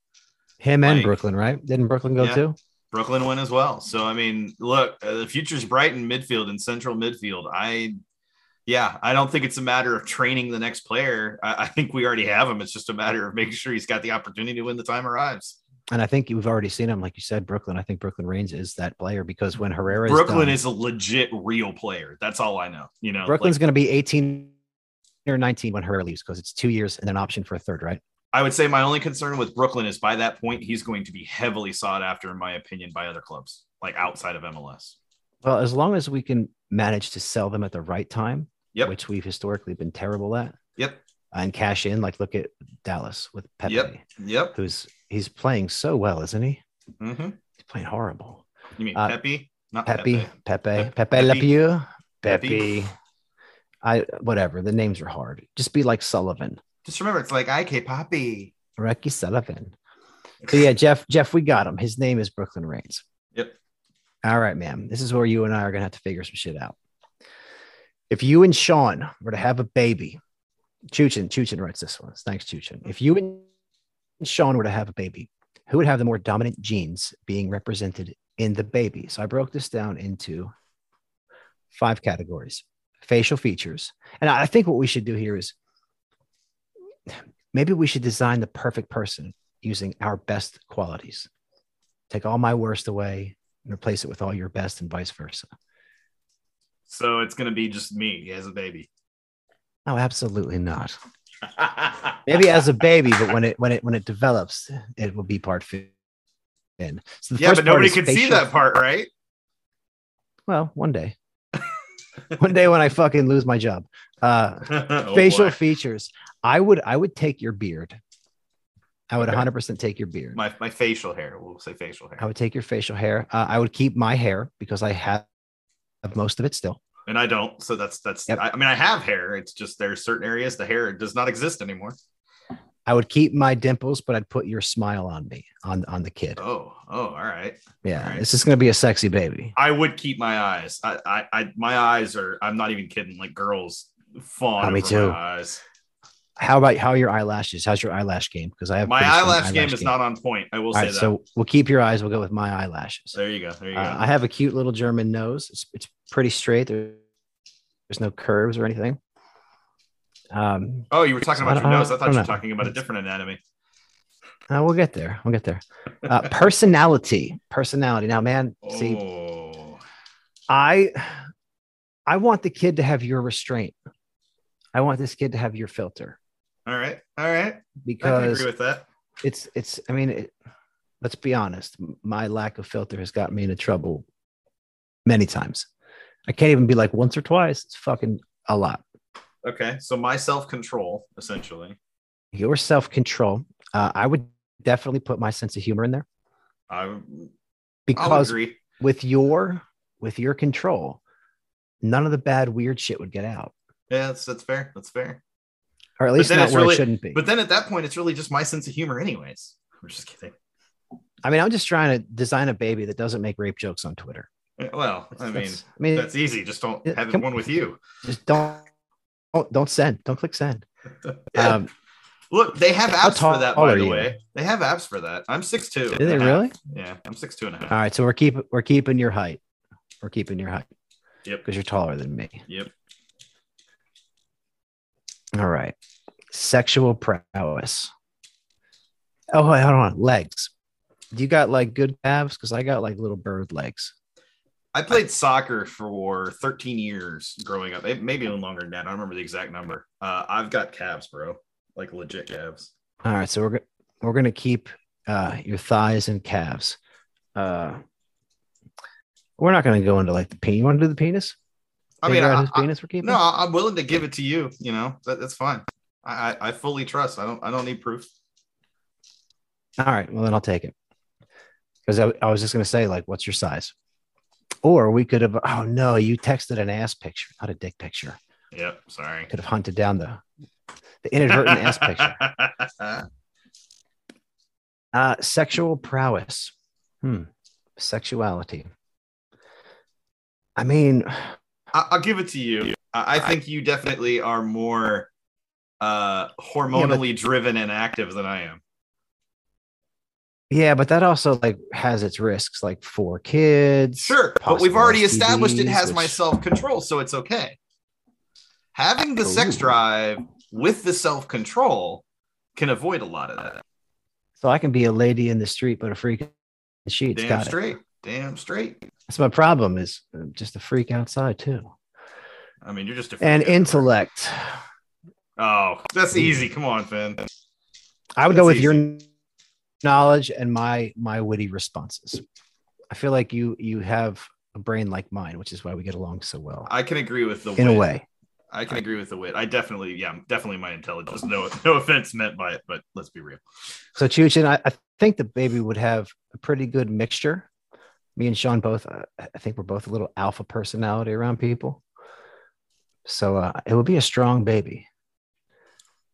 Him and Brooklyn, right? Didn't Brooklyn go Yeah. too? Brooklyn win as well. So I mean, look, uh, the future's bright in midfield and central midfield. I, yeah, I don't think it's a matter of training the next player. I, I think we already have him. It's just a matter of making sure he's got the opportunity when the time arrives. And I think we've already seen him, like you said, Brooklyn. I think Brooklyn Raines is that player because when Herrera is Brooklyn done, is a legit real player. That's all I know. You know, Brooklyn's like, going to be 18 or 19 when Herrera leaves because it's two years and an option for a third, right? I would say my only concern with Brooklyn is by that point he's going to be heavily sought after, in my opinion, by other clubs like outside of MLS. Well, as long as we can manage to sell them at the right time, Yep. which we've historically been terrible at, Yep. and cash in, like look at Dallas with Pepe, Yep. Yep. who's he's playing so well, isn't he? Mm-hmm. He's playing horrible. You mean Uh, Pepe? Not Pepe, Pepe. Pepe, Pepe, Pe- Pepe, Pepe. Pepe. Pepe. I whatever. The names are hard. Just be like Sullivan, Just remember, it's like IK Poppy. Ricky Sullivan. So yeah, Jeff, Jeff, we got him. His name is Brooklyn Raines. Yep. All right, ma'am. This is where you and I are gonna have to figure some shit out. If you and Sean were to have a baby, Chuchin, Chuchin writes this one. Thanks, Chuchin. If you and Sean were to have a baby, who would have the more dominant genes being represented in the baby? So I broke this down into five categories: facial features, and I think what we should do here is maybe we should design the perfect person using our best qualities. Take all my worst away and replace it with all your best and vice versa. So it's gonna be just me as a baby. No, absolutely not. [LAUGHS] Maybe as a baby, but when it when it when it develops, it will be part Finn. So the yeah, but nobody could see that part, right? Well, one day. [LAUGHS] one day when I fucking lose my job. Uh [LAUGHS] Oh, facial boy. features. I would I would take your beard. I would Okay. 100% take your beard. my my facial hair. We'll say facial hair, I would take your facial hair. Uh, I would keep my hair because I have most of it still. and I don't. So that's that's. Yep. I, I mean, I have hair. It's just there's certain areas the hair does not exist anymore. I would keep my dimples, but I'd put your smile on me, on on the kid. Oh, oh, all right. Yeah, all right. this is gonna be a sexy baby. I would keep my eyes. I, I, I my eyes are. I'm not even kidding. Like girls fawn Oh, me too. my eyes. How about how are your eyelashes? How's your eyelash game? Because I have My strong eyelash game is not on point. I will All say right, that. so we'll keep your eyes. We'll go with my eyelashes. there you go. There you go. Uh, I have a cute little German nose. It's, it's pretty straight. There, there's no curves or anything. Um, oh, you were talking so about your nose. I I thought don't you were know. talking about a different anatomy. uh, we'll get there. We'll get there. [LAUGHS] Uh, personality, personality. Now, man, see, Oh, I, I want the kid to have your restraint. I want this kid to have your filter all right, all right. Because I can agree with that. it's it's. I mean, it, let's be honest. My lack of filter has gotten me into trouble many times. I can't even be like once or twice. It's fucking a lot. Okay, so my self control, essentially. your self control. Uh, I would definitely put my sense of humor in there I, because agree. with your with your control, none of the bad weird shit would get out, Yeah, that's that's fair. That's fair. Or at least not where really- it shouldn't be. But then at that point, it's really just my sense of humor, anyways. I'm just kidding. I mean, I'm just trying to design a baby that doesn't make rape jokes on Twitter. Well, I mean, That's- I mean, that's easy. Just don't have come- one with you. just don't don't don't send. Don't click send. [LAUGHS] Yeah. Um, Look, they have apps for that, by the you? way. They have apps for that. I'm six two. do they really? Yeah, I'm six two and a half. All right, so we're keeping we're keeping your height. We're keeping your height Yep. because you're taller than me. Yep. All right. Sexual prowess. Oh, wait, hold on. Legs. Do you got like good calves? Because I got like little bird legs. I played soccer for 13 years growing up. It- Maybe even longer than that. I don't remember the exact number. Uh, I've got calves, bro. Like legit calves. All right. So we're go- we're gonna keep uh, your thighs and calves. Uh, we're not gonna go into like the penis. You want to do the penis? I mean, I, I- penis we're keeping. no, I'm willing to give it to you. You know, that, that's fine. I, I, I fully trust. I don't I don't need proof. All right. Well, then I'll take it. Because I, I was just gonna say like, what's your size? Or we could have. Oh no, you texted an ass picture, not a dick picture. Yep. Sorry. Could have hunted down the the inadvertent ass picture. [LAUGHS] Uh, sexual prowess. Hmm. Sexuality. I mean, I- I'll give it to you. I, I think you definitely are more uh, hormonally driven and active than I am. yeah, but that also like has its risks, like four kids. Sure, but we've possible already established it STDs, has my self control, so it's okay. Having the sex drive with the self control can avoid a lot of that. So I can be a lady in the street, but a freak in the sheets. Damn Got it. straight. Damn straight. That's my problem. Is uh, just a freak outside too, I mean, you're just a freak and intellect. Oh, that's easy. Come on, Finn. I would go That's with your knowledge and my my witty responses. I feel like you you have a brain like mine, which is why we get along so well. I can agree with the In a way. I can agree with the wit. I definitely, yeah, definitely my intelligence. No, no offense meant by it, but let's be real. So Chuchin, I, I think the baby would have a pretty good mixture. Me and Sean both, uh, I think we're both a little alpha personality around people. So uh, it would be a strong baby.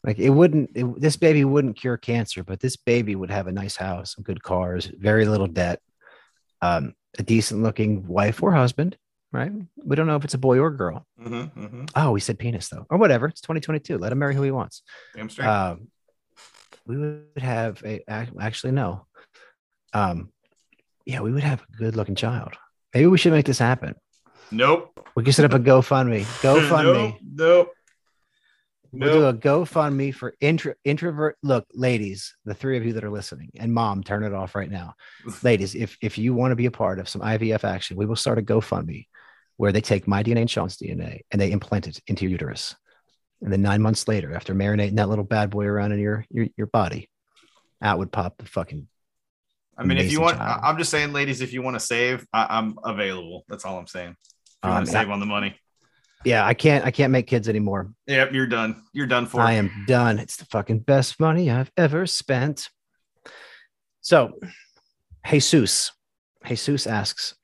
Like it wouldn't, it, this baby wouldn't cure cancer, but this baby would have a nice house, good cars, very little debt, um, a decent looking wife or husband, right? We don't know if it's a boy or girl. Mm-hmm, mm-hmm. Oh, we said penis though, or whatever. It's 2022. Let him marry who he wants Damn straight. um, we would have a actually no um yeah we would have a good looking child maybe we should make this happen nope. we can set up a gofundme [LAUGHS] gofundme Nope. Nope. We'll do a GoFundMe for intro, introvert. Look, ladies, the three of you that are listening, and mom, turn it off right now. [LAUGHS] ladies, if if you want to be a part of some IVF action, we will start a GoFundMe where they take my DNA and Sean's DNA and they implant it into your uterus. And then nine months later, after marinating that little bad boy around in your your, your body, out would pop the fucking. I mean, if you want, child. I- I'm just saying, ladies, if you want to save, I, I'm available. That's all I'm saying. If you want Um, to save on the money. Yeah, I can't I can't make kids anymore. Yep, you're done. You're done for. I am done. It's the fucking best money I've ever spent. So, Jesus, Jesus asks,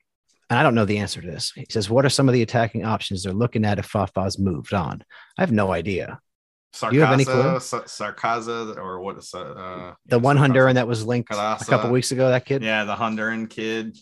and I don't know the answer to this. He says, "What are some of the attacking options they're looking at if Fafa's moved on?" I have no idea. Sarkaza, you have any clue? Sa- Sarkaza, or what is uh, The one Sarkaza. Honduran that was linked a couple weeks ago, that kid. Yeah, the Honduran kid.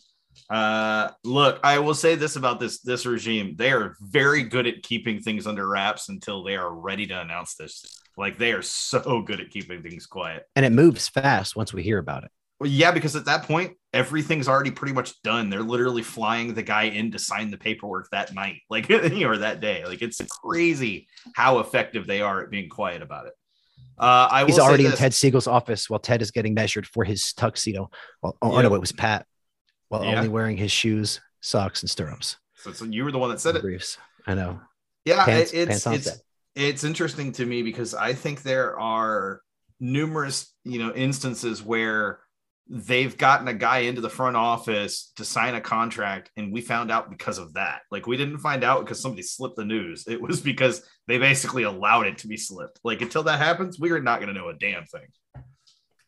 Uh, look, I will say this about this this regime: they are very good at keeping things under wraps until they are ready to announce this. Like they are so good at keeping things quiet. And it moves fast once we hear about it. Well, yeah, because at that point, everything's already pretty much done. They're literally flying the guy in to sign the paperwork that night, [LAUGHS] like or that day. Like it's crazy how effective they are at being quiet about it. Uh, I He's already in. Ted Segal's office while Ted is getting measured for his tuxedo. Well, oh, Yeah. no, it was Pat, while Yeah. only wearing his shoes, socks, and stirrups. So, so you were the one that said it. Briefs. I know. Yeah, Pants- it's pants it's set. it's interesting to me because I think there are numerous you know instances where they've gotten a guy into the front office to sign a contract and we found out because of that like we didn't find out because somebody slipped the news it was because they basically allowed it to be slipped like until that happens we are not going to know a damn thing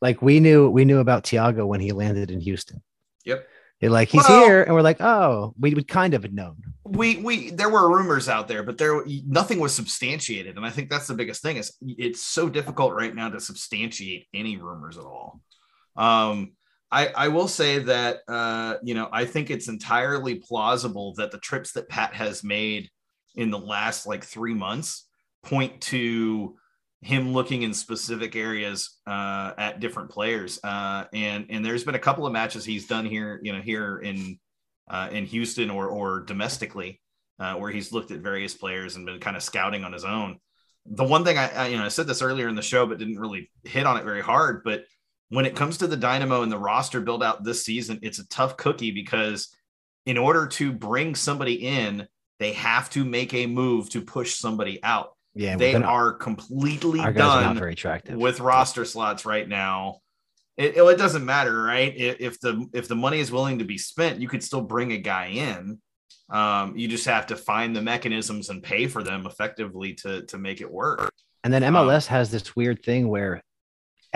like we knew we knew about Tiago when he landed in Houston. Yep. They're like, he's Well- here, and we're like, oh, we would kind of have known. we we there were rumors out there but there nothing was substantiated and i think that's the biggest thing is it's so difficult right now to substantiate any rumors at all um i i will say that uh you know i think it's entirely plausible that the trips that pat has made in the last like three months point to him looking in specific areas uh at different players uh and and there's been a couple of matches he's done here you know here in uh, in Houston or or domestically, uh, where he's looked at various players and been kind of scouting on his own. The one thing I, I you know I said this earlier in the show, but didn't really hit on it very hard. But when it comes to the Dynamo and the roster build out this season, it's a tough cookie because in order to bring somebody in, they have to make a move to push somebody out. Yeah, they we're completely are done very attractive. with roster slots right now. It, it doesn't matter, right? If, the if the money is willing to be spent, you could still bring a guy in. Um, you just have to find the mechanisms and pay for them effectively to to make it work. and then um, MLS has this weird thing where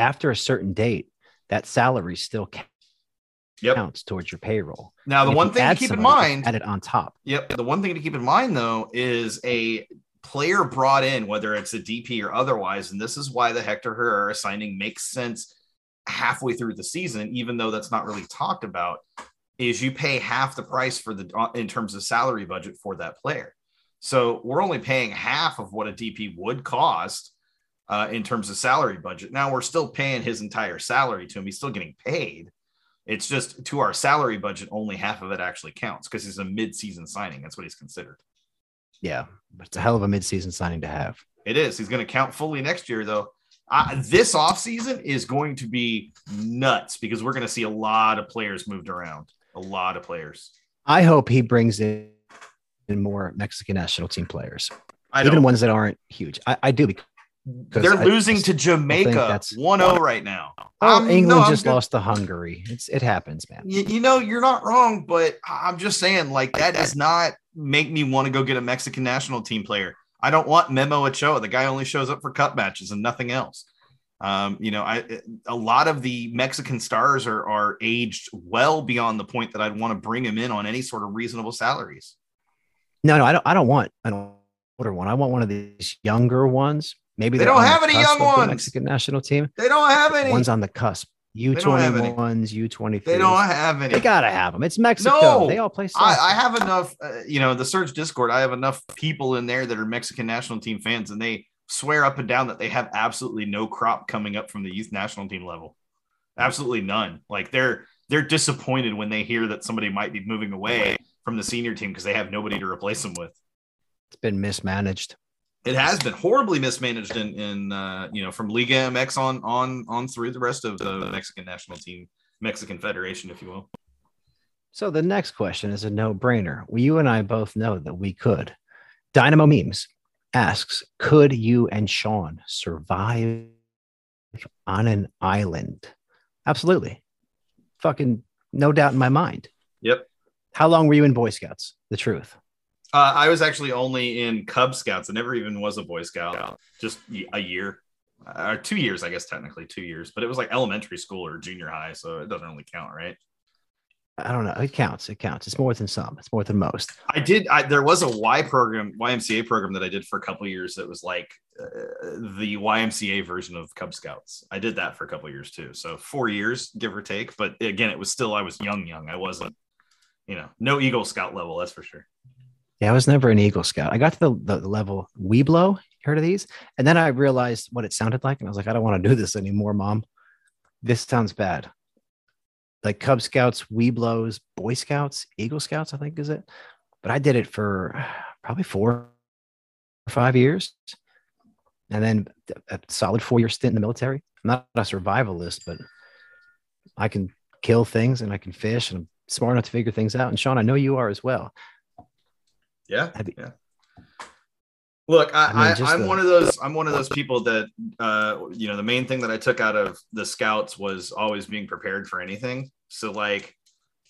after a certain date, that salary still ca- Yep. counts towards your payroll. Now, the one thing to keep in mind, add it on top. Yep. The one thing to keep in mind, though, is a player brought in, whether it's a DP or otherwise, and this is why the Hector Herrera signing makes sense halfway through the season, even though that's not really talked about, is you pay half the price for the uh, in terms of salary budget for that player. So we're only paying half of what a DP would cost uh, in terms of salary budget. Now we're still paying his entire salary to him. He's still getting paid. It's just to our salary budget, only half of it actually counts because he's a mid-season signing. That's what he's considered. Yeah, but it's a hell of a midseason signing to have. It is. He's going to count fully next year, though. Uh, this offseason is going to be nuts because we're going to see a lot of players moved around. A lot of players. I hope he brings in more Mexican national team players, I even don't. ones that aren't huge. I, I do because They're I losing just to Jamaica that's- 1-0 right now. oh, I'm- England no, just good. lost to Hungary. It's it happens, man. You, you know, you're not wrong, but I'm just saying, like, that does not make me want to go get a Mexican national team player. I don't want Memo Ochoa. The guy only shows up for cup matches and nothing else. Um, you know, I a lot of the Mexican stars are are aged well beyond the point that I'd want to bring him in on any sort of reasonable salaries. No, no, I don't. I don't want an older one. I want one of these younger ones. Maybe They don't have any young ones. Mexican national team. They don't have any. One's on the cusp. U twenty ones, U twenty they don't have any. They gotta have them. It's Mexico. No, they all play. I. I have enough, uh, you know, the Surge Discord. I have enough people in there that are Mexican national team fans, and they swear up and down that they have absolutely no crop coming up from the youth national team level. Absolutely none. Like they're they're disappointed when they hear that somebody might be moving away from the senior team because they have nobody to replace them with. It's been mismanaged. It has been horribly mismanaged in, in uh, you know, from Liga MX on on on through the rest of the Mexican national team, Mexican Federation, if you will. So the next question is a no-brainer. Well, you and I both know that we could. Dynamo Memes asks, could you and Sean survive on an island? Absolutely. Fucking no doubt in my mind. Yep. How long were you in Boy Scouts? The truth. Uh, I was actually only in Cub Scouts. I never even was a Boy Scout. Just a year, or two years, I guess technically two years. But it was like elementary school or junior high, so it doesn't really count, right? I don't know. It counts. It counts. It's more than some. It's more than most. I did. I, there was a Y program, YMCA program that I did for a couple years. That was like uh, the YMCA version of Cub Scouts. I did that for a couple years too. So four years, give or take. But again, it was still I was young, young. I wasn't, you know, no Eagle Scout level. That's for sure. Yeah, I was never an Eagle Scout. I got to the, the level Webelo. Heard of these? And then I realized what it sounded like, and I was like, I don't want to do this anymore, Mom. This sounds bad. Like Cub Scouts, Webelos, Boy Scouts, Eagle Scouts, I think is it. But I did it for [SIGHS] probably four or five years, and then a solid four year stint in the military. I'm not a survivalist, but I can kill things and I can fish, and I'm smart enough to figure things out. And Sean, I know you are as well. Yeah. You- yeah. Look, I, I mean, I, I'm the- one of those. I'm one of those people that, uh, you know, the main thing that I took out of the scouts was always being prepared for anything. So, like,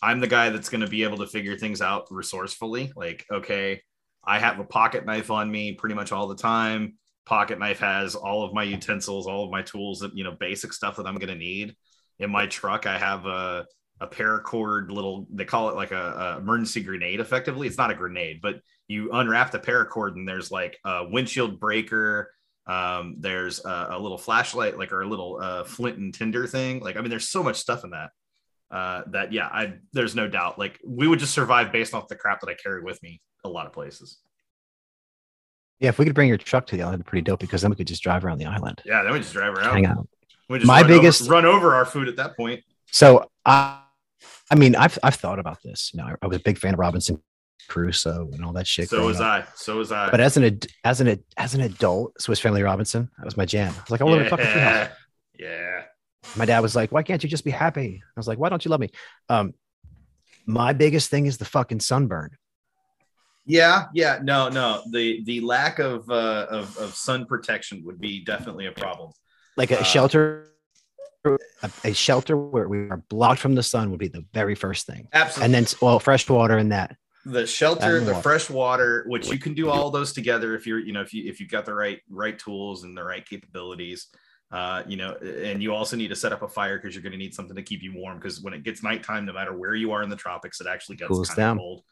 I'm the guy that's going to be able to figure things out resourcefully. Like, okay, I have a pocket knife on me pretty much all the time. Pocket knife has all of my utensils, all of my tools, that you know, basic stuff that I'm going to need. In my truck, I have a a paracord little. They call it like a, a emergency grenade. Effectively, it's not a grenade, but you unwrap the paracord and there's like a windshield breaker. Um, there's a, a little flashlight, like or a little uh, flint and tinder thing. Like, I mean, there's so much stuff in that. Uh, that yeah, I there's no doubt. Like, we would just survive based off the crap that I carry with me a lot of places. Yeah, if we could bring your truck to the island, it'd be pretty dope because then we could just drive around the island, Yeah, then we just drive around. hang out. We just My run over- biggest- run over our food at that point. So I, I mean, I've I've thought about this. You know, I, I was a big fan of Robinson Crusoe and all that shit. So was up. I. So was I. But as an ad- as an ad- as an adult, Swiss Family Robinson, that was my jam. I was like, I want to fucking treehouse. yeah. yeah. My dad was like, Why can't you just be happy? I was like, Why don't you love me? Um, my biggest thing is the fucking sunburn. Yeah, yeah, no, no. The the lack of uh of, of sun protection would be definitely a problem. Like a Uh, shelter, a, a shelter where we are blocked from the sun would be the very first thing, Absolutely. and then well, fresh water and that. the shelter, the water. fresh water, which you can do all those together if you're, you know, if you if you've got the right right tools and the right capabilities. Uh, you know, and you also need to set up a fire because you're going to need something to keep you warm. Because when it gets nighttime, no matter where you are in the tropics, it actually gets Cools kind down. of cold.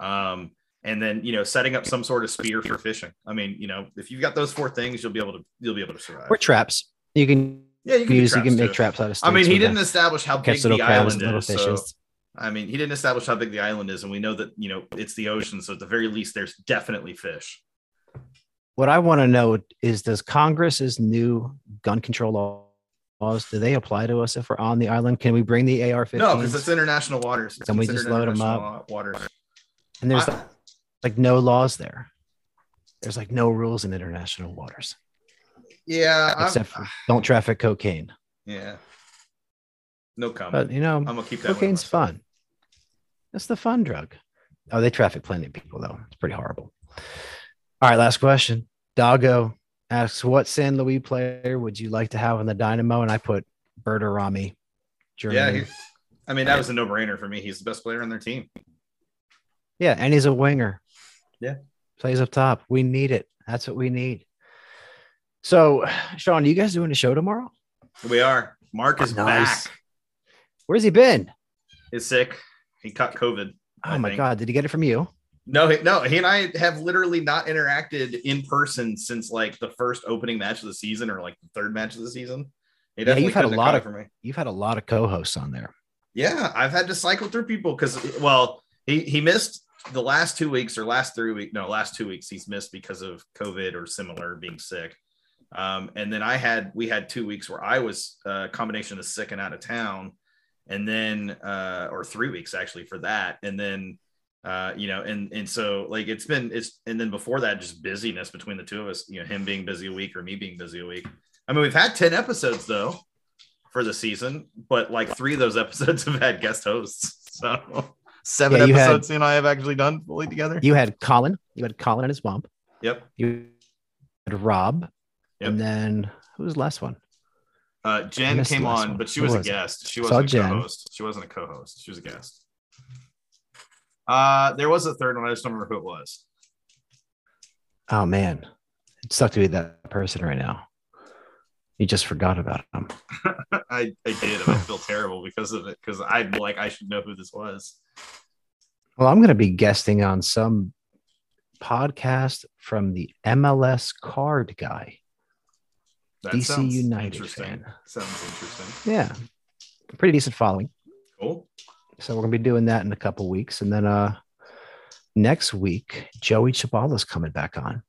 Um, and then you know, setting up some sort of spear for fishing. I mean, you know, if you've got those four things, you'll be able to you'll be able to survive. Or traps. You can yeah, you can, use. You can make too. traps out of. Stuff. I mean, he didn't establish how big the island is. So. I mean, he didn't establish how big the island is, and we know that you know it's the ocean. So at the very least, there's definitely fish. What I want to know is does Congress's new gun control laws do they apply to us if we're on the island? Can we bring the AR-15s? No, because it's international waters. Can we just load 'em international Waters. and there's I- like no laws there. There's like no rules in international waters yeah, except for don't traffic cocaine. yeah. No comment. But you know, I'm gonna keep that. cocaine's fun. That's the fun drug. Oh, they traffic plenty of people though. It's pretty horrible. All right, last question. Doggo asks, "What San Luis player would you like to have on the Dynamo?" And I put Berterame, Yeah, Germany. he, I mean that was a no-brainer for me. He's the best player on their team. Yeah, and he's a winger. Yeah. Plays up top. We need it. That's what we need. So, [SIGHS] Sean, are you guys doing a show tomorrow? We are. Mark is Nice. back. Where's he been? He's sick. He caught COVID. Oh I my think. god, did he get it from you? No, he, no, he and I have literally not interacted in person since like the first opening match of the season or like the third match of the season. He Yeah, you've had a lot of- for me. You've had a lot of co-hosts on there. Yeah, I've had to cycle through people because well, he he missed the last two weeks or last three weeks. No, last two weeks he's missed because of COVID or similar being sick. Um, and then I had we had two weeks where I was a combination of sick and out of town, and then uh, or three weeks actually for that, and then Uh, you know, and and so like it's been it's and then before that, just busyness between the two of us. You know, him being busy a week or me being busy a week. I mean, we've had ten episodes though for the season, but like three of those [LAUGHS] episodes have had guest hosts. So seven Yeah, had- episodes you and I have actually done fully together. You had Colin. You had Colin and his mom. Yep. You had Rob. Yep. And then who was the last one? Uh, Jen came on, one. but she Who was a guest. She wasn't a Jen. co-host. She wasn't a co-host. She was a guest. Uh, there was a third one. I just don't remember who it was. Oh man, it sucked to be that person right now. You just forgot about him. [LAUGHS] I, I did, I feel [LAUGHS] terrible because of it. Because I'm like, I should know who this was. Well, I'm going to be guesting on some podcast from the MLS card guy. That DC United fan. Sounds interesting. Yeah, pretty decent following. Cool. So we're going to be doing that in a couple weeks, and then uh, next week Joey Chabala's coming back on.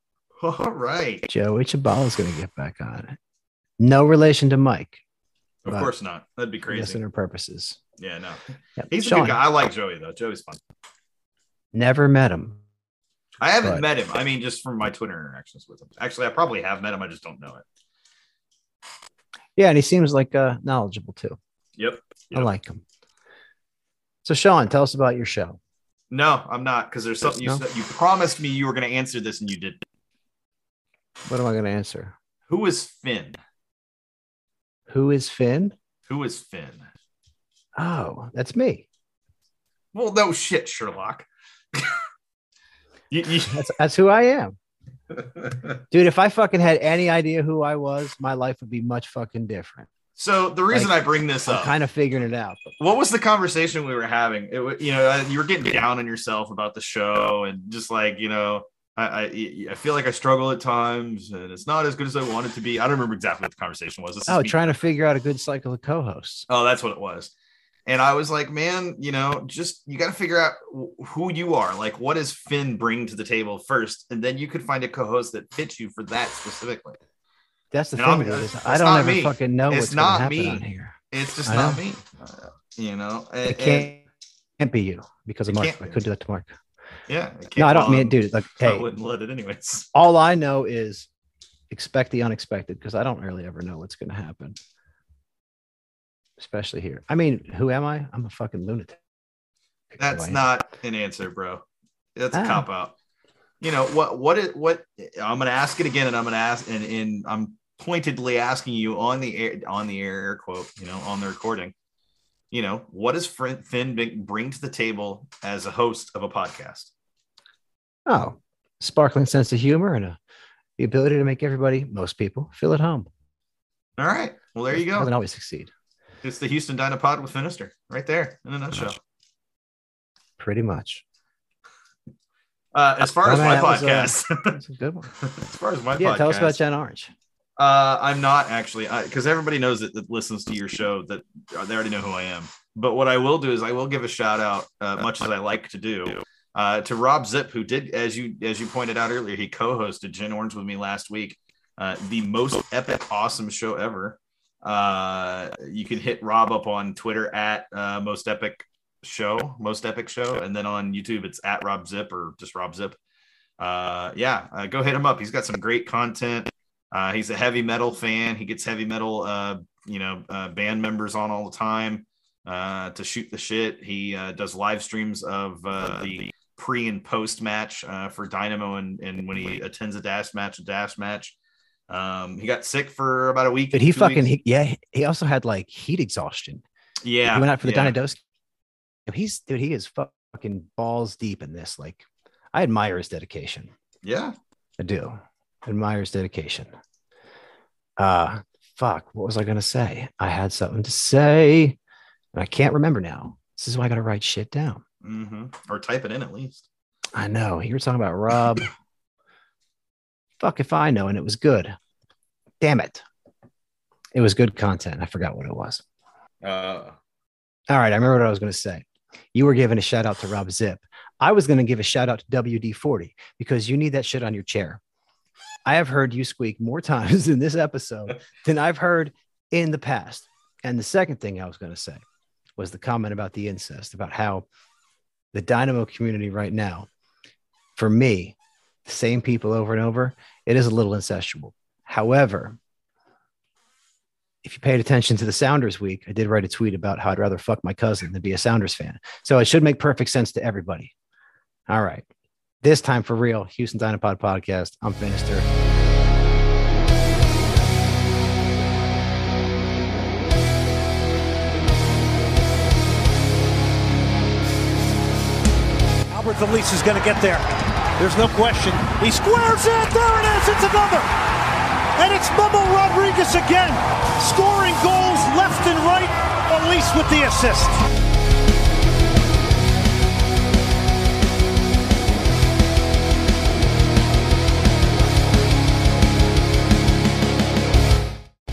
All right. Joey Chabala's going to get back on. No relation to Mike. Of course not. That'd be crazy. Listener purposes. Yeah, no. Yep. He's a Sean, good guy. I like Joey though. Joey's fun. Never met him. I haven't But- met him. I mean, just from my Twitter interactions with him. Actually, I probably have met him. I just don't know it. Yeah, and he seems like uh, knowledgeable too. Yep. I like him. So, Sean, tell us about your show. No, I'm not because there's something you No? said. You promised me you were going to answer this and you didn't. What am I going to answer? Who is Finn? Who is Finn? Who is Finn? Oh, that's me. Well, no shit, Sherlock. [LAUGHS] you, you... That's that's who I am, [LAUGHS] dude. If I fucking had any idea who I was, my life would be much fucking different. so the reason Like, I bring this up, I'm up, kind of figuring it out. What was the conversation we were having? It was, you know, uh, you were getting down on yourself about the show and just like, you know, I, I, I feel like I struggle at times and it's not as good as I want it to be. I don't remember exactly what the conversation was. This is oh, me- trying to figure out a good cycle of co-hosts. Oh, that's what it was. And I was like, man, you know, just you got to figure out who you are. Like, what does Finn bring to the table first? And then you could find a co host that fits you for that specifically. That's the And thing. be dude, honest, is I don't ever me. fucking know It's what's not happen me. on here. It's just not me, uh, you know. And, It can't, can't be you because of It Mark. I could do that to Mark. yeah. it No, I don't mean it, dude. Like, [LAUGHS] hey, I wouldn't let it anyways. all I know is expect the unexpected because I don't really ever know what's going to happen, especially here. I mean, who am I? I'm a fucking lunatic. That's Who I am. not an answer, bro. That's a Ah. cop out. You know what? What it? What? I'm gonna ask it again, and I'm gonna ask, and, and I'm pointedly asking you on the air, on the air, air quote, you know, on the recording. You know, what does Finn bring- bring to the table as a host of a podcast? Oh, sparkling sense of humor and a, the ability to make everybody, most people, feel at home. All right. Well, there you Doesn't go. always succeed. It's the Houston Dynapod with Finister, right there in a nutshell. Pretty much. Uh, as far Oh, as my uh, podcast, [LAUGHS] That's a good one. [LAUGHS] as far as my Yeah, podcast, tell us about Jen Orange. Uh, I'm not actually, because everybody knows that, that listens to your show that uh, they already know who I am. But what I will do is I will give a shout out, uh, much as I like to do, uh, to Rob Zip, who did, as you as you pointed out earlier, he co-hosted Gin Orange with me last week. Uh, the most epic, awesome show ever. Uh, you can hit Rob up on Twitter at uh, most epic show, most epic show, and then on YouTube it's at Rob Zip or just Rob Zip. Uh, yeah, uh, go hit him up. He's got some great content. Uh, he's a heavy metal fan. He gets heavy metal, uh, you know, uh, band members on all the time uh, to shoot the shit. He uh, does live streams of uh, the pre and post match uh, for Dynamo, and, and when he attends a dash match, a dash match. Um, he got sick for about a week. But he fucking, he, yeah, he also had like heat exhaustion. yeah, he went out for the yeah. Dynados. He's, dude, he is fucking balls deep in this. Like, I admire his dedication. Yeah, I do. Admire his dedication. Uh fuck. What was I gonna say? I had something to say, and I can't remember now. This is why I gotta write shit down. hmm or type it in at least. I know. You were talking about Rob. [LAUGHS] fuck if I know, and it was good. Damn it. It was good content. I forgot what it was. Uh, All right, I remember what I was going to say. You were giving a shout out to Rob Zip. I was going to give a shout out to WD 40 because you need that shit on your chair. I have heard you squeak more [LAUGHS] times in this episode than I've heard in the past. And the second thing I was going to say was the comment about the incest, about how the Dynamo community right now, for me, same people over and over, it is a little incestual. However, if you paid attention to the Sounders week, I did write a tweet about how I'd rather fuck my cousin than be a Sounders fan. So it should make perfect sense to everybody. All right. This time for real, Houston Dynapod podcast. I'm Finister. Alberth Elis is going to get there. There's no question. He squares it. There it is. It's another. And it's Memo Rodriguez again, scoring goals left and right. Elis with the assist.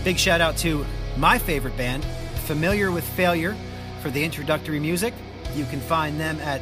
Big shout out to my favorite band, Familiar with Failure, for the introductory music. You can find them at